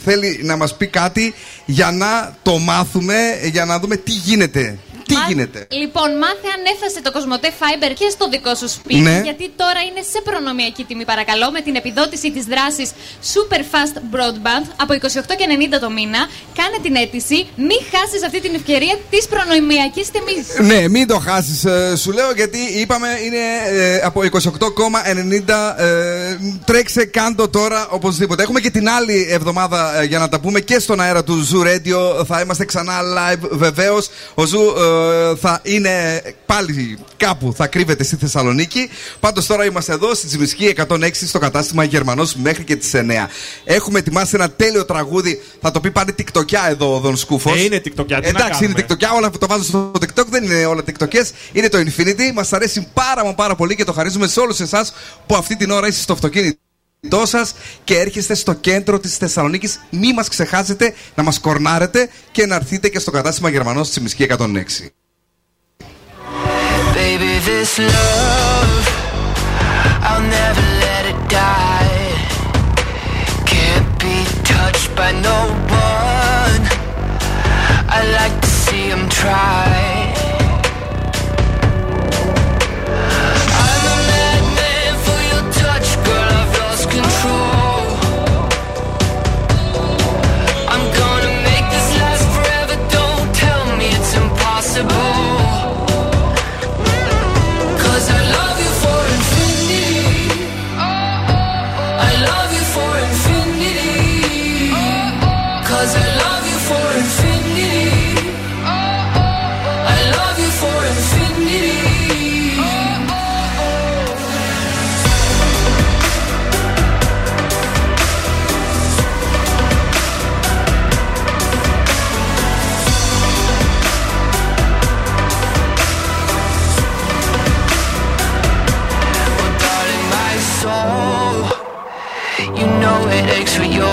θέλει να μας πει κάτι για να το μάθουμε, για να δούμε τι γίνεται. Τι Μα- γίνεται; Λοιπόν, μάθε αν έφτασε το Κοσμοτέ Fiber και στο δικό σου σπίτι. Ναι. Γιατί τώρα είναι σε προνομιακή τιμή, παρακαλώ, με την επιδότηση της δράσης Super Fast Broadband από 28 και 90 το μήνα. Κάνε την αίτηση, μην χάσεις αυτή την ευκαιρία της προνομιακής τιμής. Ναι, μην το χάσεις, σου λέω γιατί είπαμε είναι ε, από 28,90. Ε, τρέξε, κάντο τώρα οπωσδήποτε. Έχουμε και την άλλη εβδομάδα ε, για να τα πούμε και στον αέρα του Zoo Radio. Θα είμαστε ξανά live βεβαίως. Ο Zoo ε, θα είναι πάλι κάπου, θα κρύβεται στη Θεσσαλονίκη. Πάντως τώρα είμαστε εδώ στη Τσιμισκή 106 στο κατάστημα Γερμανός μέχρι και τις 9. Έχουμε ετοιμάσει ένα τέλειο τραγούδι. Θα το πει πάλι τικτοκιά εδώ ο Δον Σκούφος. Ε, είναι τικτοκιά, τι να Εντάξει, είναι κάνουμε. τικτοκιά, όλα που το βάζω στο TikTok δεν είναι όλα TikTokές, είναι το Infinity. Μας αρέσει πάρα μα πάρα πολύ και το χαρίζουμε σε όλους εσάς που αυτή την ώρα είστε στο αυτοκίνητο σας και έρχεστε στο κέντρο της Θεσσαλονίκης. Μη μας ξεχάσετε να μας κορνάρετε και να έρθετε και στο κατάστημα Γερμανός στη Μισκή 106. Baby, this love, I'll never let it die. Can't be touched by no one. I like to see him try. to your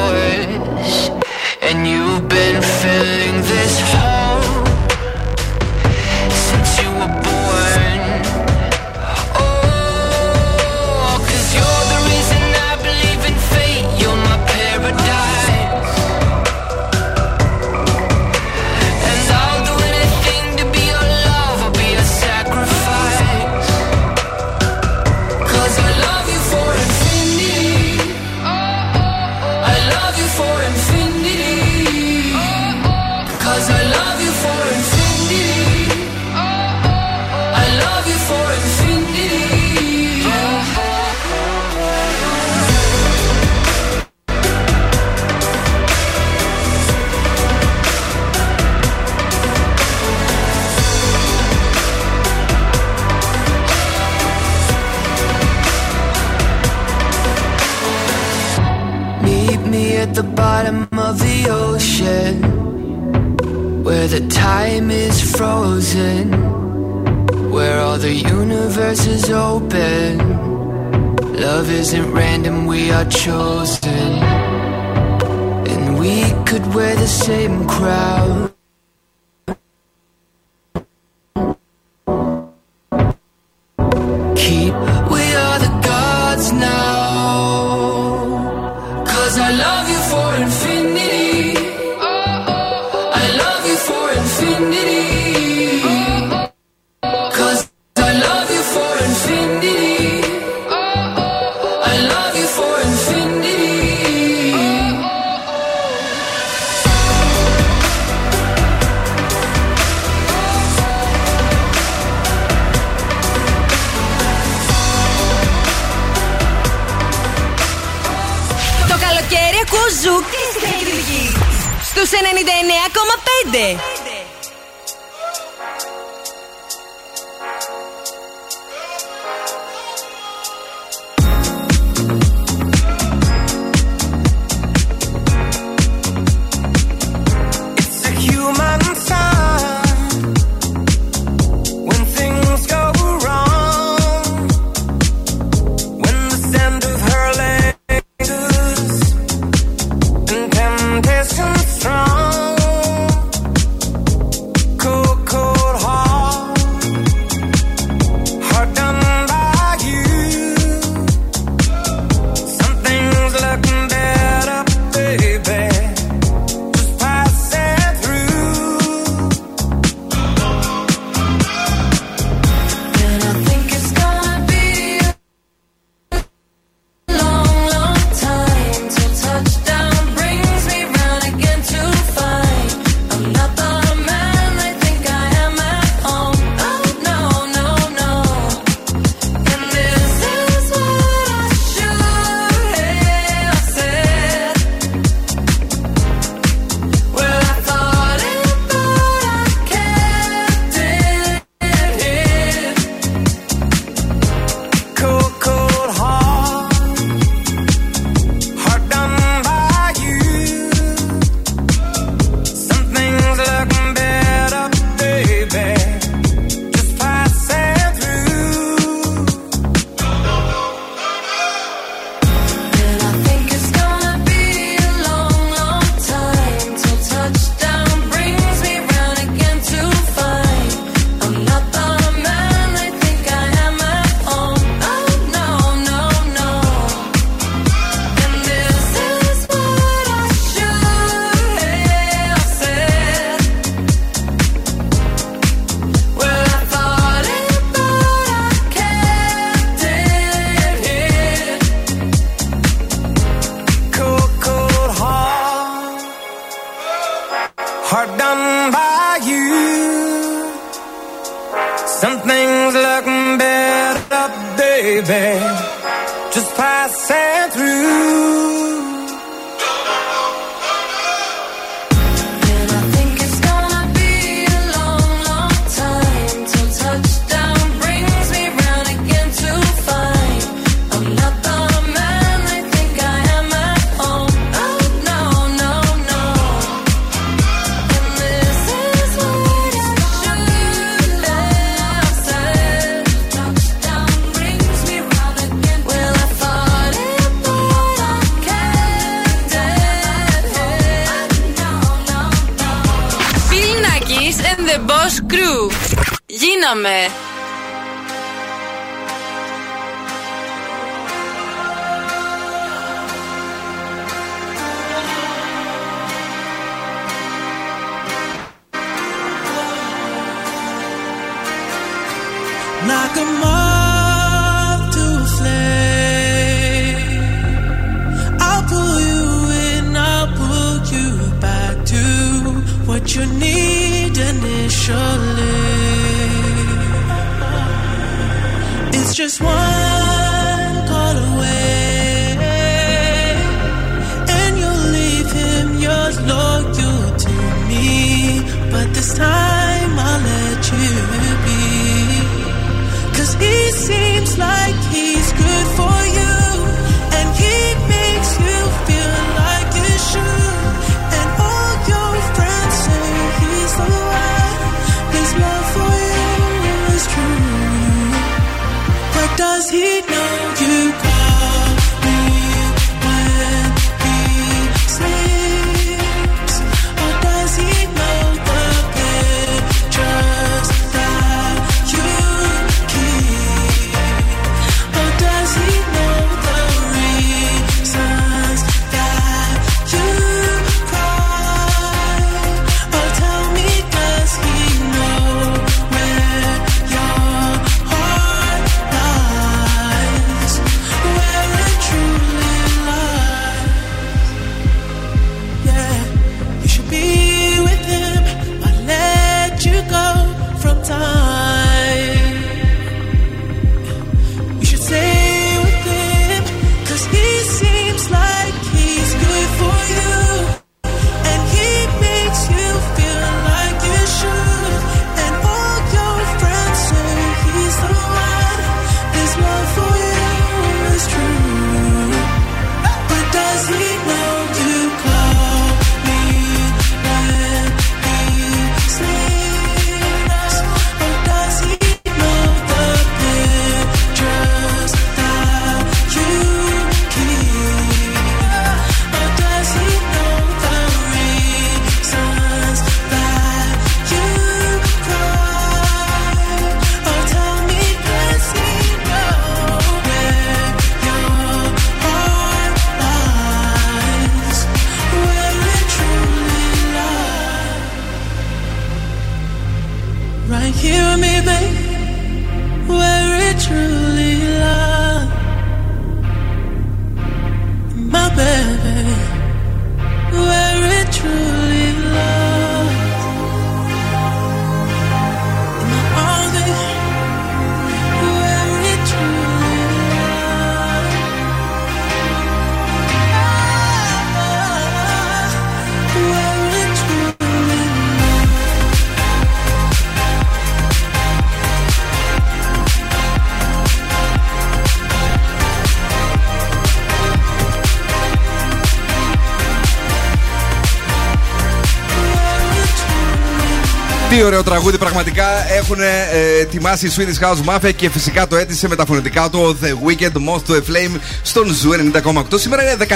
τραγούδι, πραγματικά έχουν ε, ετοιμάσει η Swedish House Mafia και φυσικά το έτησε με τα φωνητικά του ο The Weekend Moth to a Flame στον Zoo 90,8. Σήμερα είναι 14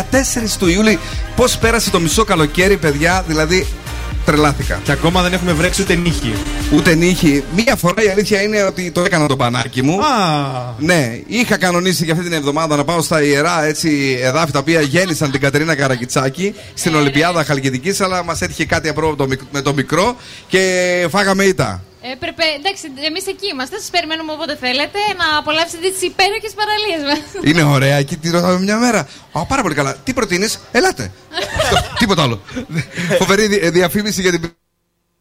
του Ιούλη. Πώς πέρασε το μισό καλοκαίρι, παιδιά, δηλαδή τρελάθηκα. Και ακόμα δεν έχουμε βρέξει ούτε νύχη. Ούτε νύχη. Μία φορά η αλήθεια είναι ότι το έκανα το πανάκι μου. Α. Ναι, είχα κανονίσει για αυτή την εβδομάδα να πάω στα ιερά έτσι, εδάφη τα οποία γέννησαν την Κατερίνα Καρακιτσάκη στην Ολυμπιάδα Χαλκιδικής, αλλά μας έτυχε κάτι απρόβλεπτο μικ- με το μικρό και φάγαμε ήττα. Έπρεπε, εντάξει, εμείς εκεί είμαστε. Σας περιμένουμε όποτε θέλετε να απολαύσετε τις υπέροχες παραλίες μας. Είναι ωραία, εκεί τη ρωτάμε μια μέρα. Α, πάρα πολύ καλά. Τι προτείνεις, ελάτε. Αυτό, Τίποτα άλλο. Φοβερή δι- διαφήμιση για την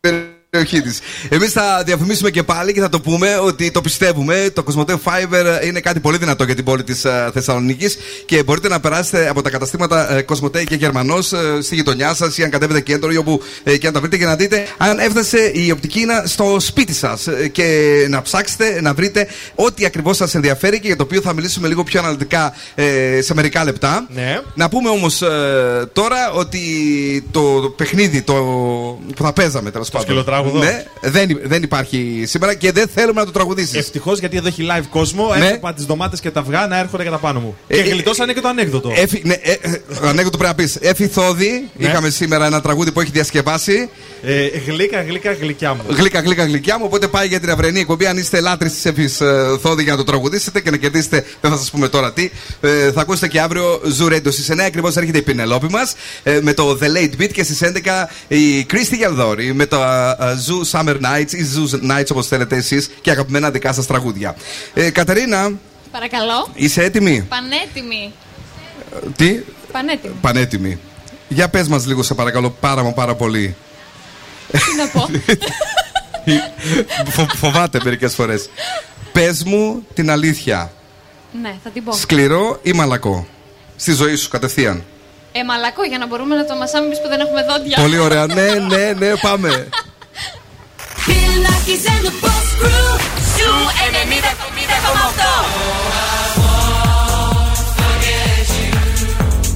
περιοχή της. Εμείς θα διαφημίσουμε και πάλι και θα το πούμε ότι το πιστεύουμε. Το Cosmote Fiber είναι κάτι πολύ δυνατό για την πόλη της Θεσσαλονίκης και μπορείτε να περάσετε από τα καταστήματα ε, Cosmote και Γερμανός στη γειτονιά σας ή αν κατέβετε κέντρο ή όπου ε, και αν τα βρείτε και να δείτε αν έφτασε η οπτικίνα στο σπίτι σας και να ψάξετε να βρείτε ό,τι ακριβώς σας ενδιαφέρει και για το οποίο θα μιλήσουμε λίγο πιο αναλυτικά ε, σε μερικά λεπτά. Ναι. Να πούμε όμως τώρα ότι το παιχνίδι το, που θα παίζαμε τέλος πάντων. σκυλοτράγουδο. Ναι, δεν, υ- δεν υπάρχει σήμερα και δεν θέλουμε να το τραγουδήσεις. Ευτυχώς γιατί εδώ έχει live κόσμο. Ναι. Έβλεπα τις ντομάτες και τα αυγά να έρχονται κατά πάνω μου. Ε, και ε, γλιτώσανε και το ανέκδοτο. Έφη, ναι, ε, ε, ανέκδοτο πρέπει να πεις. Έφη Θόδη, Ναι. είχαμε σήμερα ένα τραγούδι που έχει διασκευάσει. Ε, γλύκα, γλύκα, γλυκιά μου. Γλύκα, γλύκα, γλυκιά μου. Οπότε πάει για την αυριανή εκπομπή. Αν είστε λάτρε της Εφη Θόδη για να το τραγουδήσετε και να κερδίσετε, δεν θα σας πούμε τώρα τι. Ε, θα ακούσετε και αύριο Zoo Radio στις 9 ακριβώς έρχεται η Πινελόπη μας ε, με το The Late Beat και στις 11 η Κρίστη Γιαλδόρη με το ε, Zoo Summer Nights ή Zoo Nights όπως θέλετε εσείς και αγαπημένα δικά σας τραγούδια. Ε, Κατερίνα, Παρακαλώ. είσαι έτοιμη; Πανέτοιμη. Ε, Τι, Πανέτοιμη. πανέτοιμη. Για πες μας λίγο σε παρακαλώ πάρα μα πάρα πολύ. Τι να πω; Φο- φοβάται μερικές φορές. Πες μου την αλήθεια. ναι, θα την πω. Σκληρό ή μαλακό; Στη ζωή σου κατευθείαν. Ε, μαλακό για να μπορούμε να το μασάμε εμείς που δεν έχουμε δόντια. Πολύ ωραία. Ναι, ναι, ναι, πάμε. Bill Nakis and the Boss Crew. Zoo 90,8.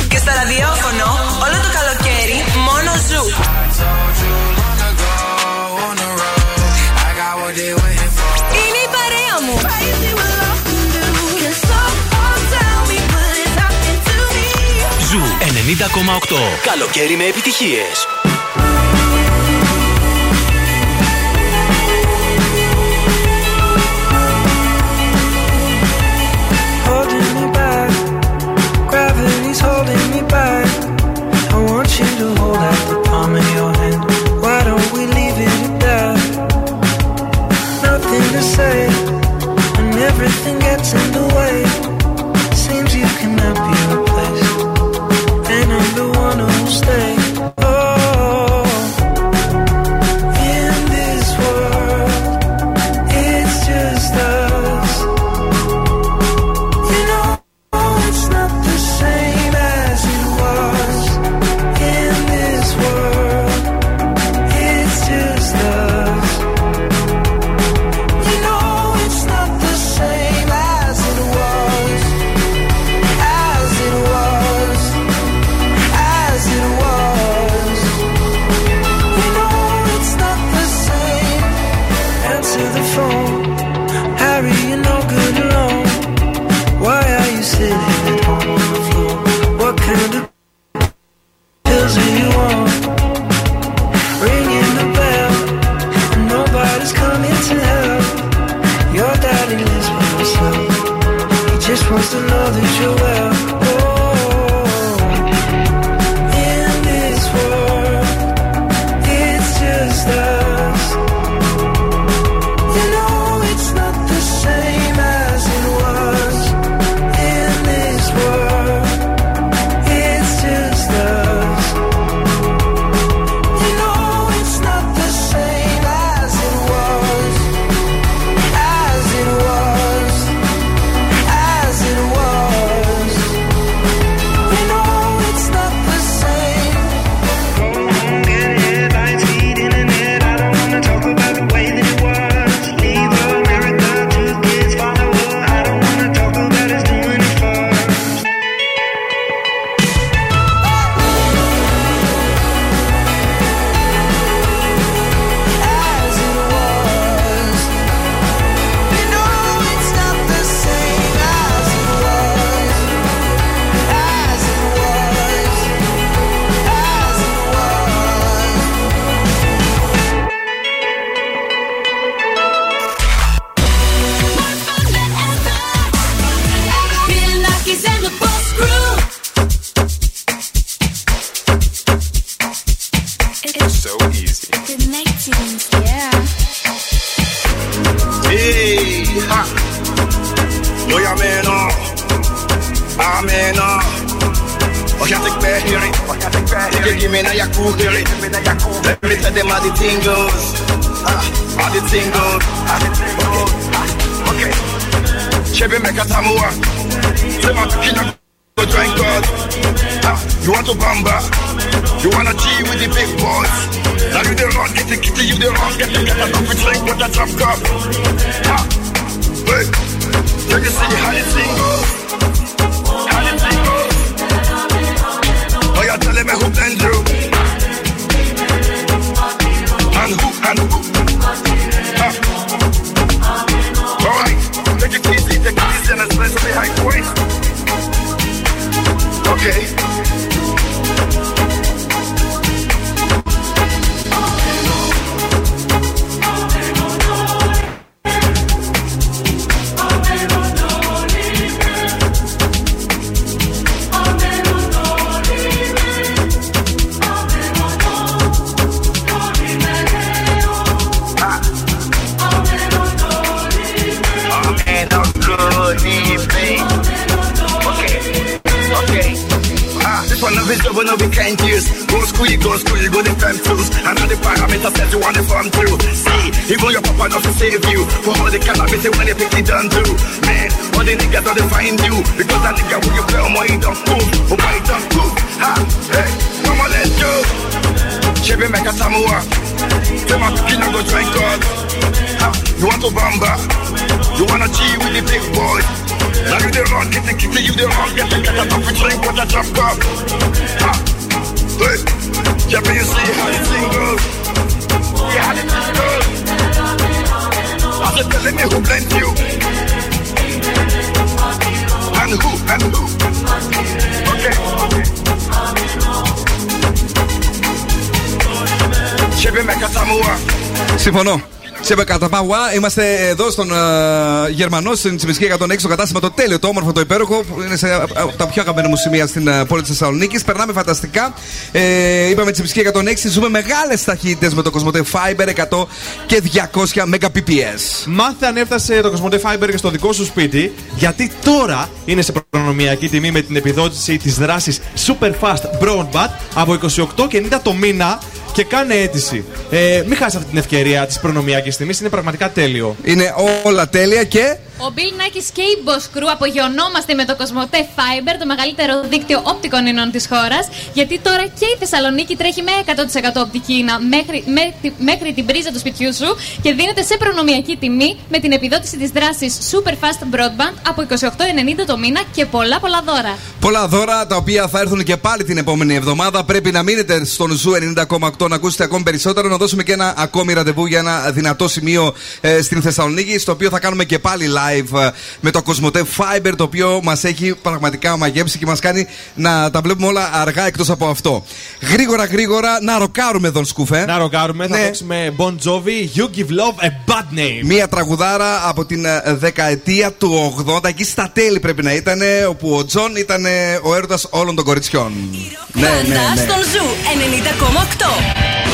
Και στο ραδιόφωνο όλο το καλοκαίρι μόνο Zoo. Είναι η παρέα μου. Zoo 90,8. Καλοκαίρι με επιτυχίες. Gravity's holding me back. I want you to hold out the palm of your hand. Why don't we leave it at that? Nothing to say, and everything gets in the way. With a drop cup. Ha, hey, Chebe, you see how the thing goes. Yeah, how the thing goes. I said, telling me who blend you. And who, and who. Okay, okay. Chebe meka samoa. Συμφωνώ. Σε Καταπαγουά, είμαστε εδώ στον uh, Γερμανό, στην Τσιμισκή 106, στο κατάστημα το τέλειο, το όμορφο, το υπέροχο, που είναι σε από τα πιο αγαπημένα μου σημεία στην uh, πόλη της Θεσσαλονίκης. Περνάμε φανταστικά. Ε, είπαμε Τσιμισκή 106, ζούμε μεγάλες ταχύτητες με το Cosmote Fiber 100 και 200 Mbps. Μάθε αν έφτασε το Cosmote Fiber και στο δικό σου σπίτι, γιατί τώρα είναι σε προνομιακή τιμή με την επιδότηση της δράσης Super Fast Broadband από 28,90 το μήνα και κάνε αίτηση. Ε, μην χάσεις αυτή την ευκαιρία της προνομιακής τιμής, είναι πραγματικά τέλειο. Είναι όλα τέλεια και. Ο Bill Nackis και η Boss Crew απογειωνόμαστε με το Cosmote Fiber, το μεγαλύτερο δίκτυο οπτικών ινών της χώρας. Γιατί τώρα και η Θεσσαλονίκη τρέχει με 100% οπτική ίνα μέχρι, με- μέχρι την πρίζα του σπιτιού σου και δίνεται σε προνομιακή τιμή με την επιδότηση της δράσης Super Fast Broadband από 28,90 το μήνα και πολλά πολλά δώρα. Πολλά δώρα τα οποία θα έρθουν και πάλι την επόμενη εβδομάδα. Πρέπει να μείνετε στον Zoo 90,8 να ακούσετε ακόμη περισσότερο. Να δώσουμε και ένα ακόμη ραντεβού για ένα δυνατό σημείο ε, στην Θεσσαλονίκη. Στο οποίο θα κάνουμε και πάλι live ε, με το Cosmote Fiber. Το οποίο μας έχει πραγματικά μαγέψει και μας κάνει να τα βλέπουμε όλα αργά εκτός από αυτό. Γρήγορα, γρήγορα να ροκάρουμε τον σκουφέ. Να ροκάρουμε, θα Ναι. παίξουμε Bon Jovi, You Give Love a Bad Name. Μία τραγουδάρα από την ε, δεκαετία του 80, εκεί στα τέλη πρέπει να ήταν, όπου ο Τζον ήταν ε, ο έρωτας όλων των κοριτσιών. Ναι, ναι, Μπάντα ναι. στον Zoo 90,8.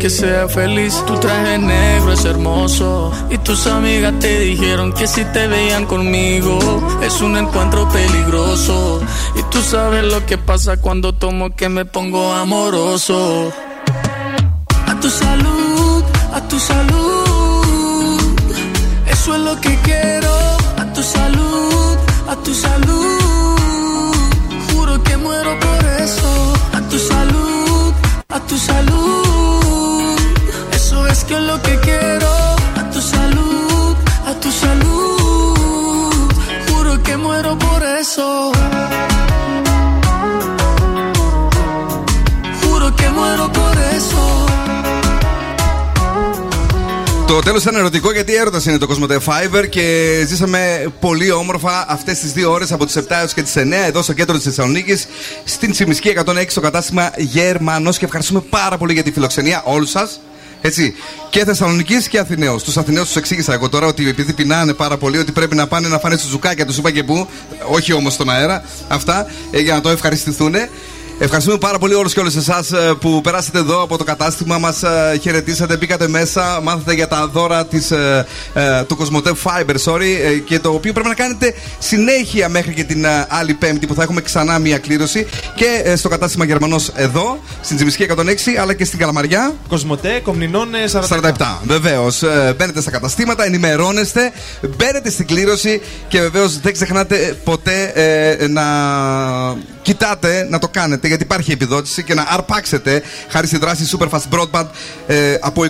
Que sea feliz. Tu traje negro es hermoso. Y tus amigas te dijeron que si te veían conmigo es un encuentro peligroso. Y tú sabes lo que pasa cuando tomo que me pongo amoroso. A tu salud, a tu salud. Eso es lo que quiero. A tu salud, a tu salud. Juro que muero por eso. Eso es que es lo que quiero. A tu salud, a tu salud. Juro que muero por eso. Juro que muero por eso. Το τέλος ήταν ερωτικό γιατί έρωτας είναι το Cosmote Fiber και ζήσαμε πολύ όμορφα αυτές τις δύο ώρες από τις 7 έως και τις 9 εδώ στο κέντρο της Θεσσαλονίκης, στην Τσιμισκή 106 στο κατάστημα Γερμανός. Και ευχαριστούμε πάρα πολύ για τη φιλοξενία όλους σας. Έτσι, και Θεσσαλονίκη και Αθηναίο. Τους Αθηναίους τους εξήγησα εγώ τώρα ότι επειδή πεινάνε πάρα πολύ, ότι πρέπει να πάνε να φάνε σουζουκάκια, του είπα και πού, όχι όμως στον αέρα, αυτά, ε, για να το ευχαριστηθούν. Ευχαριστούμε πάρα πολύ όλους και όλες εσάς που περάσατε εδώ από το κατάστημα, μας χαιρετήσατε, μπήκατε μέσα, μάθατε για τα δώρα της, ε, ε, του Cosmote Fiber, sorry, ε, και το οποίο πρέπει να κάνετε συνέχεια μέχρι και την ε, άλλη Πέμπτη που θα έχουμε ξανά μία κλήρωση και ε, στο κατάστημα Γερμανός εδώ, στην Τζιμισκή 106, αλλά και στην Καλαμαριά. Κοσμοτέ, Κομνηνών ε, 47. 47. Βεβαίως. Μπαίνετε στα καταστήματα, ενημερώνεστε, μπαίνετε στην κλήρωση και βεβαίως δεν ξεχνάτε ποτέ ε, να κοιτάτε να το κάνετε γιατί υπάρχει επιδότηση και να αρπάξετε χάρη στη δράση Superfast Broadband ε, από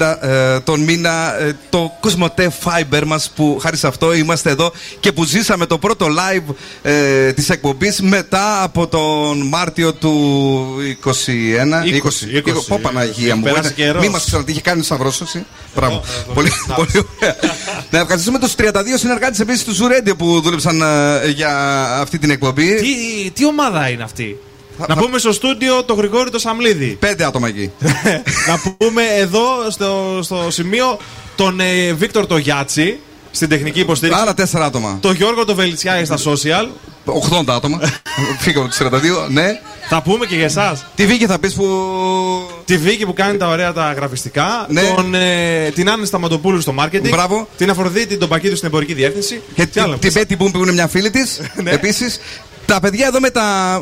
28,90 ε, τον μήνα ε, το Cosmote Fiber μας που χάρη σε αυτό είμαστε εδώ και που ζήσαμε το πρώτο live ε, της εκπομπής μετά από τον Μάρτιο του 21 20, 20. Πω Παναγία μου Πέρασε είναι- καιρός. Μη μας ξανατύχει κάνει σταυρό σου εσύ. Μπράβο. Πολύ, πολύ ωραία. Να ευχαριστήσουμε τους 32 συνεργάτες επίσης του Zoo Radio που δούλεψαν ε, για αυτή την εκπομπή. Τι, τι ομάδα είναι αυτή; Να πούμε στο στούντιο το Γρηγόρη το Σαμλίδη. Πέντε άτομα εκεί. να πούμε εδώ στο, στο σημείο τον ε, Βίκτορ το Γιάτσι στην τεχνική υποστήριξη. Άλλα τέσσερα άτομα. Το Γιώργο το Βελιτσιάη στα social. 80 άτομα. Φύγαμε από τους 42, ναι. Θα πούμε και για εσάς. Τι Βίκη θα πεις που. Τη Βίκη που κάνει τα ωραία τα γραφιστικά. Ναι. Τον, ε, την Άννη Σταματοπούλου στο marketing. Μπράβο. Την Αφροδίτη τον Πακίδου στην εμπορική διεύθυνση. Και Τι άλλο, την την Μπέτι Μπουμ που είναι μια φίλη της. Ναι. Επίσης. Τα παιδιά εδώ με τα.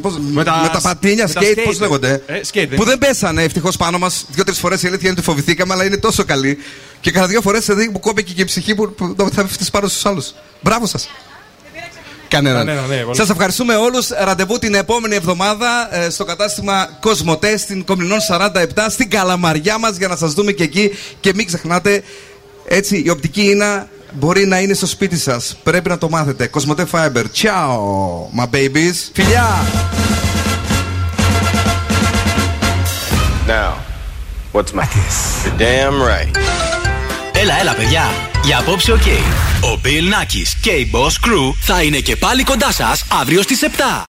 πώς- με, τα- τα πατίνια, με τα σκέιτ, skate, πώς λέγονται. ε, skate, δεν που δεν πέσανε ευτυχώς πάνω μας. Δύο-τρεις φορές η αλήθεια είναι ότι φοβηθήκαμε, αλλά είναι τόσο καλή. Και κατά δύο φορές σε δει που κόμπηκε και η ψυχή που, που θα φτύσει πάνω στους άλλους. Μπράβο σας. Κανέναν. Κανένα, ναι, πολύ. Σας ευχαριστούμε όλους. Ραντεβού την επόμενη εβδομάδα ε, στο κατάστημα Κοσμοτέ στην Κομνηνών 47 στην Καλαμαριά μας για να σας δούμε και εκεί. Και μην ξεχνάτε, έτσι η οπτική είναι μπορεί να είναι στο σπίτι σας. Πρέπει να το μάθετε. Κοσμοτέ Fiber. Ciao, my babies. Φιλιά! Now, what's my kiss? You're damn right. Έλα, έλα, παιδιά. Για απόψε, οκ. Ο Bill Nakis και η Boss Crew θα είναι και πάλι κοντά σας αύριο στις 7.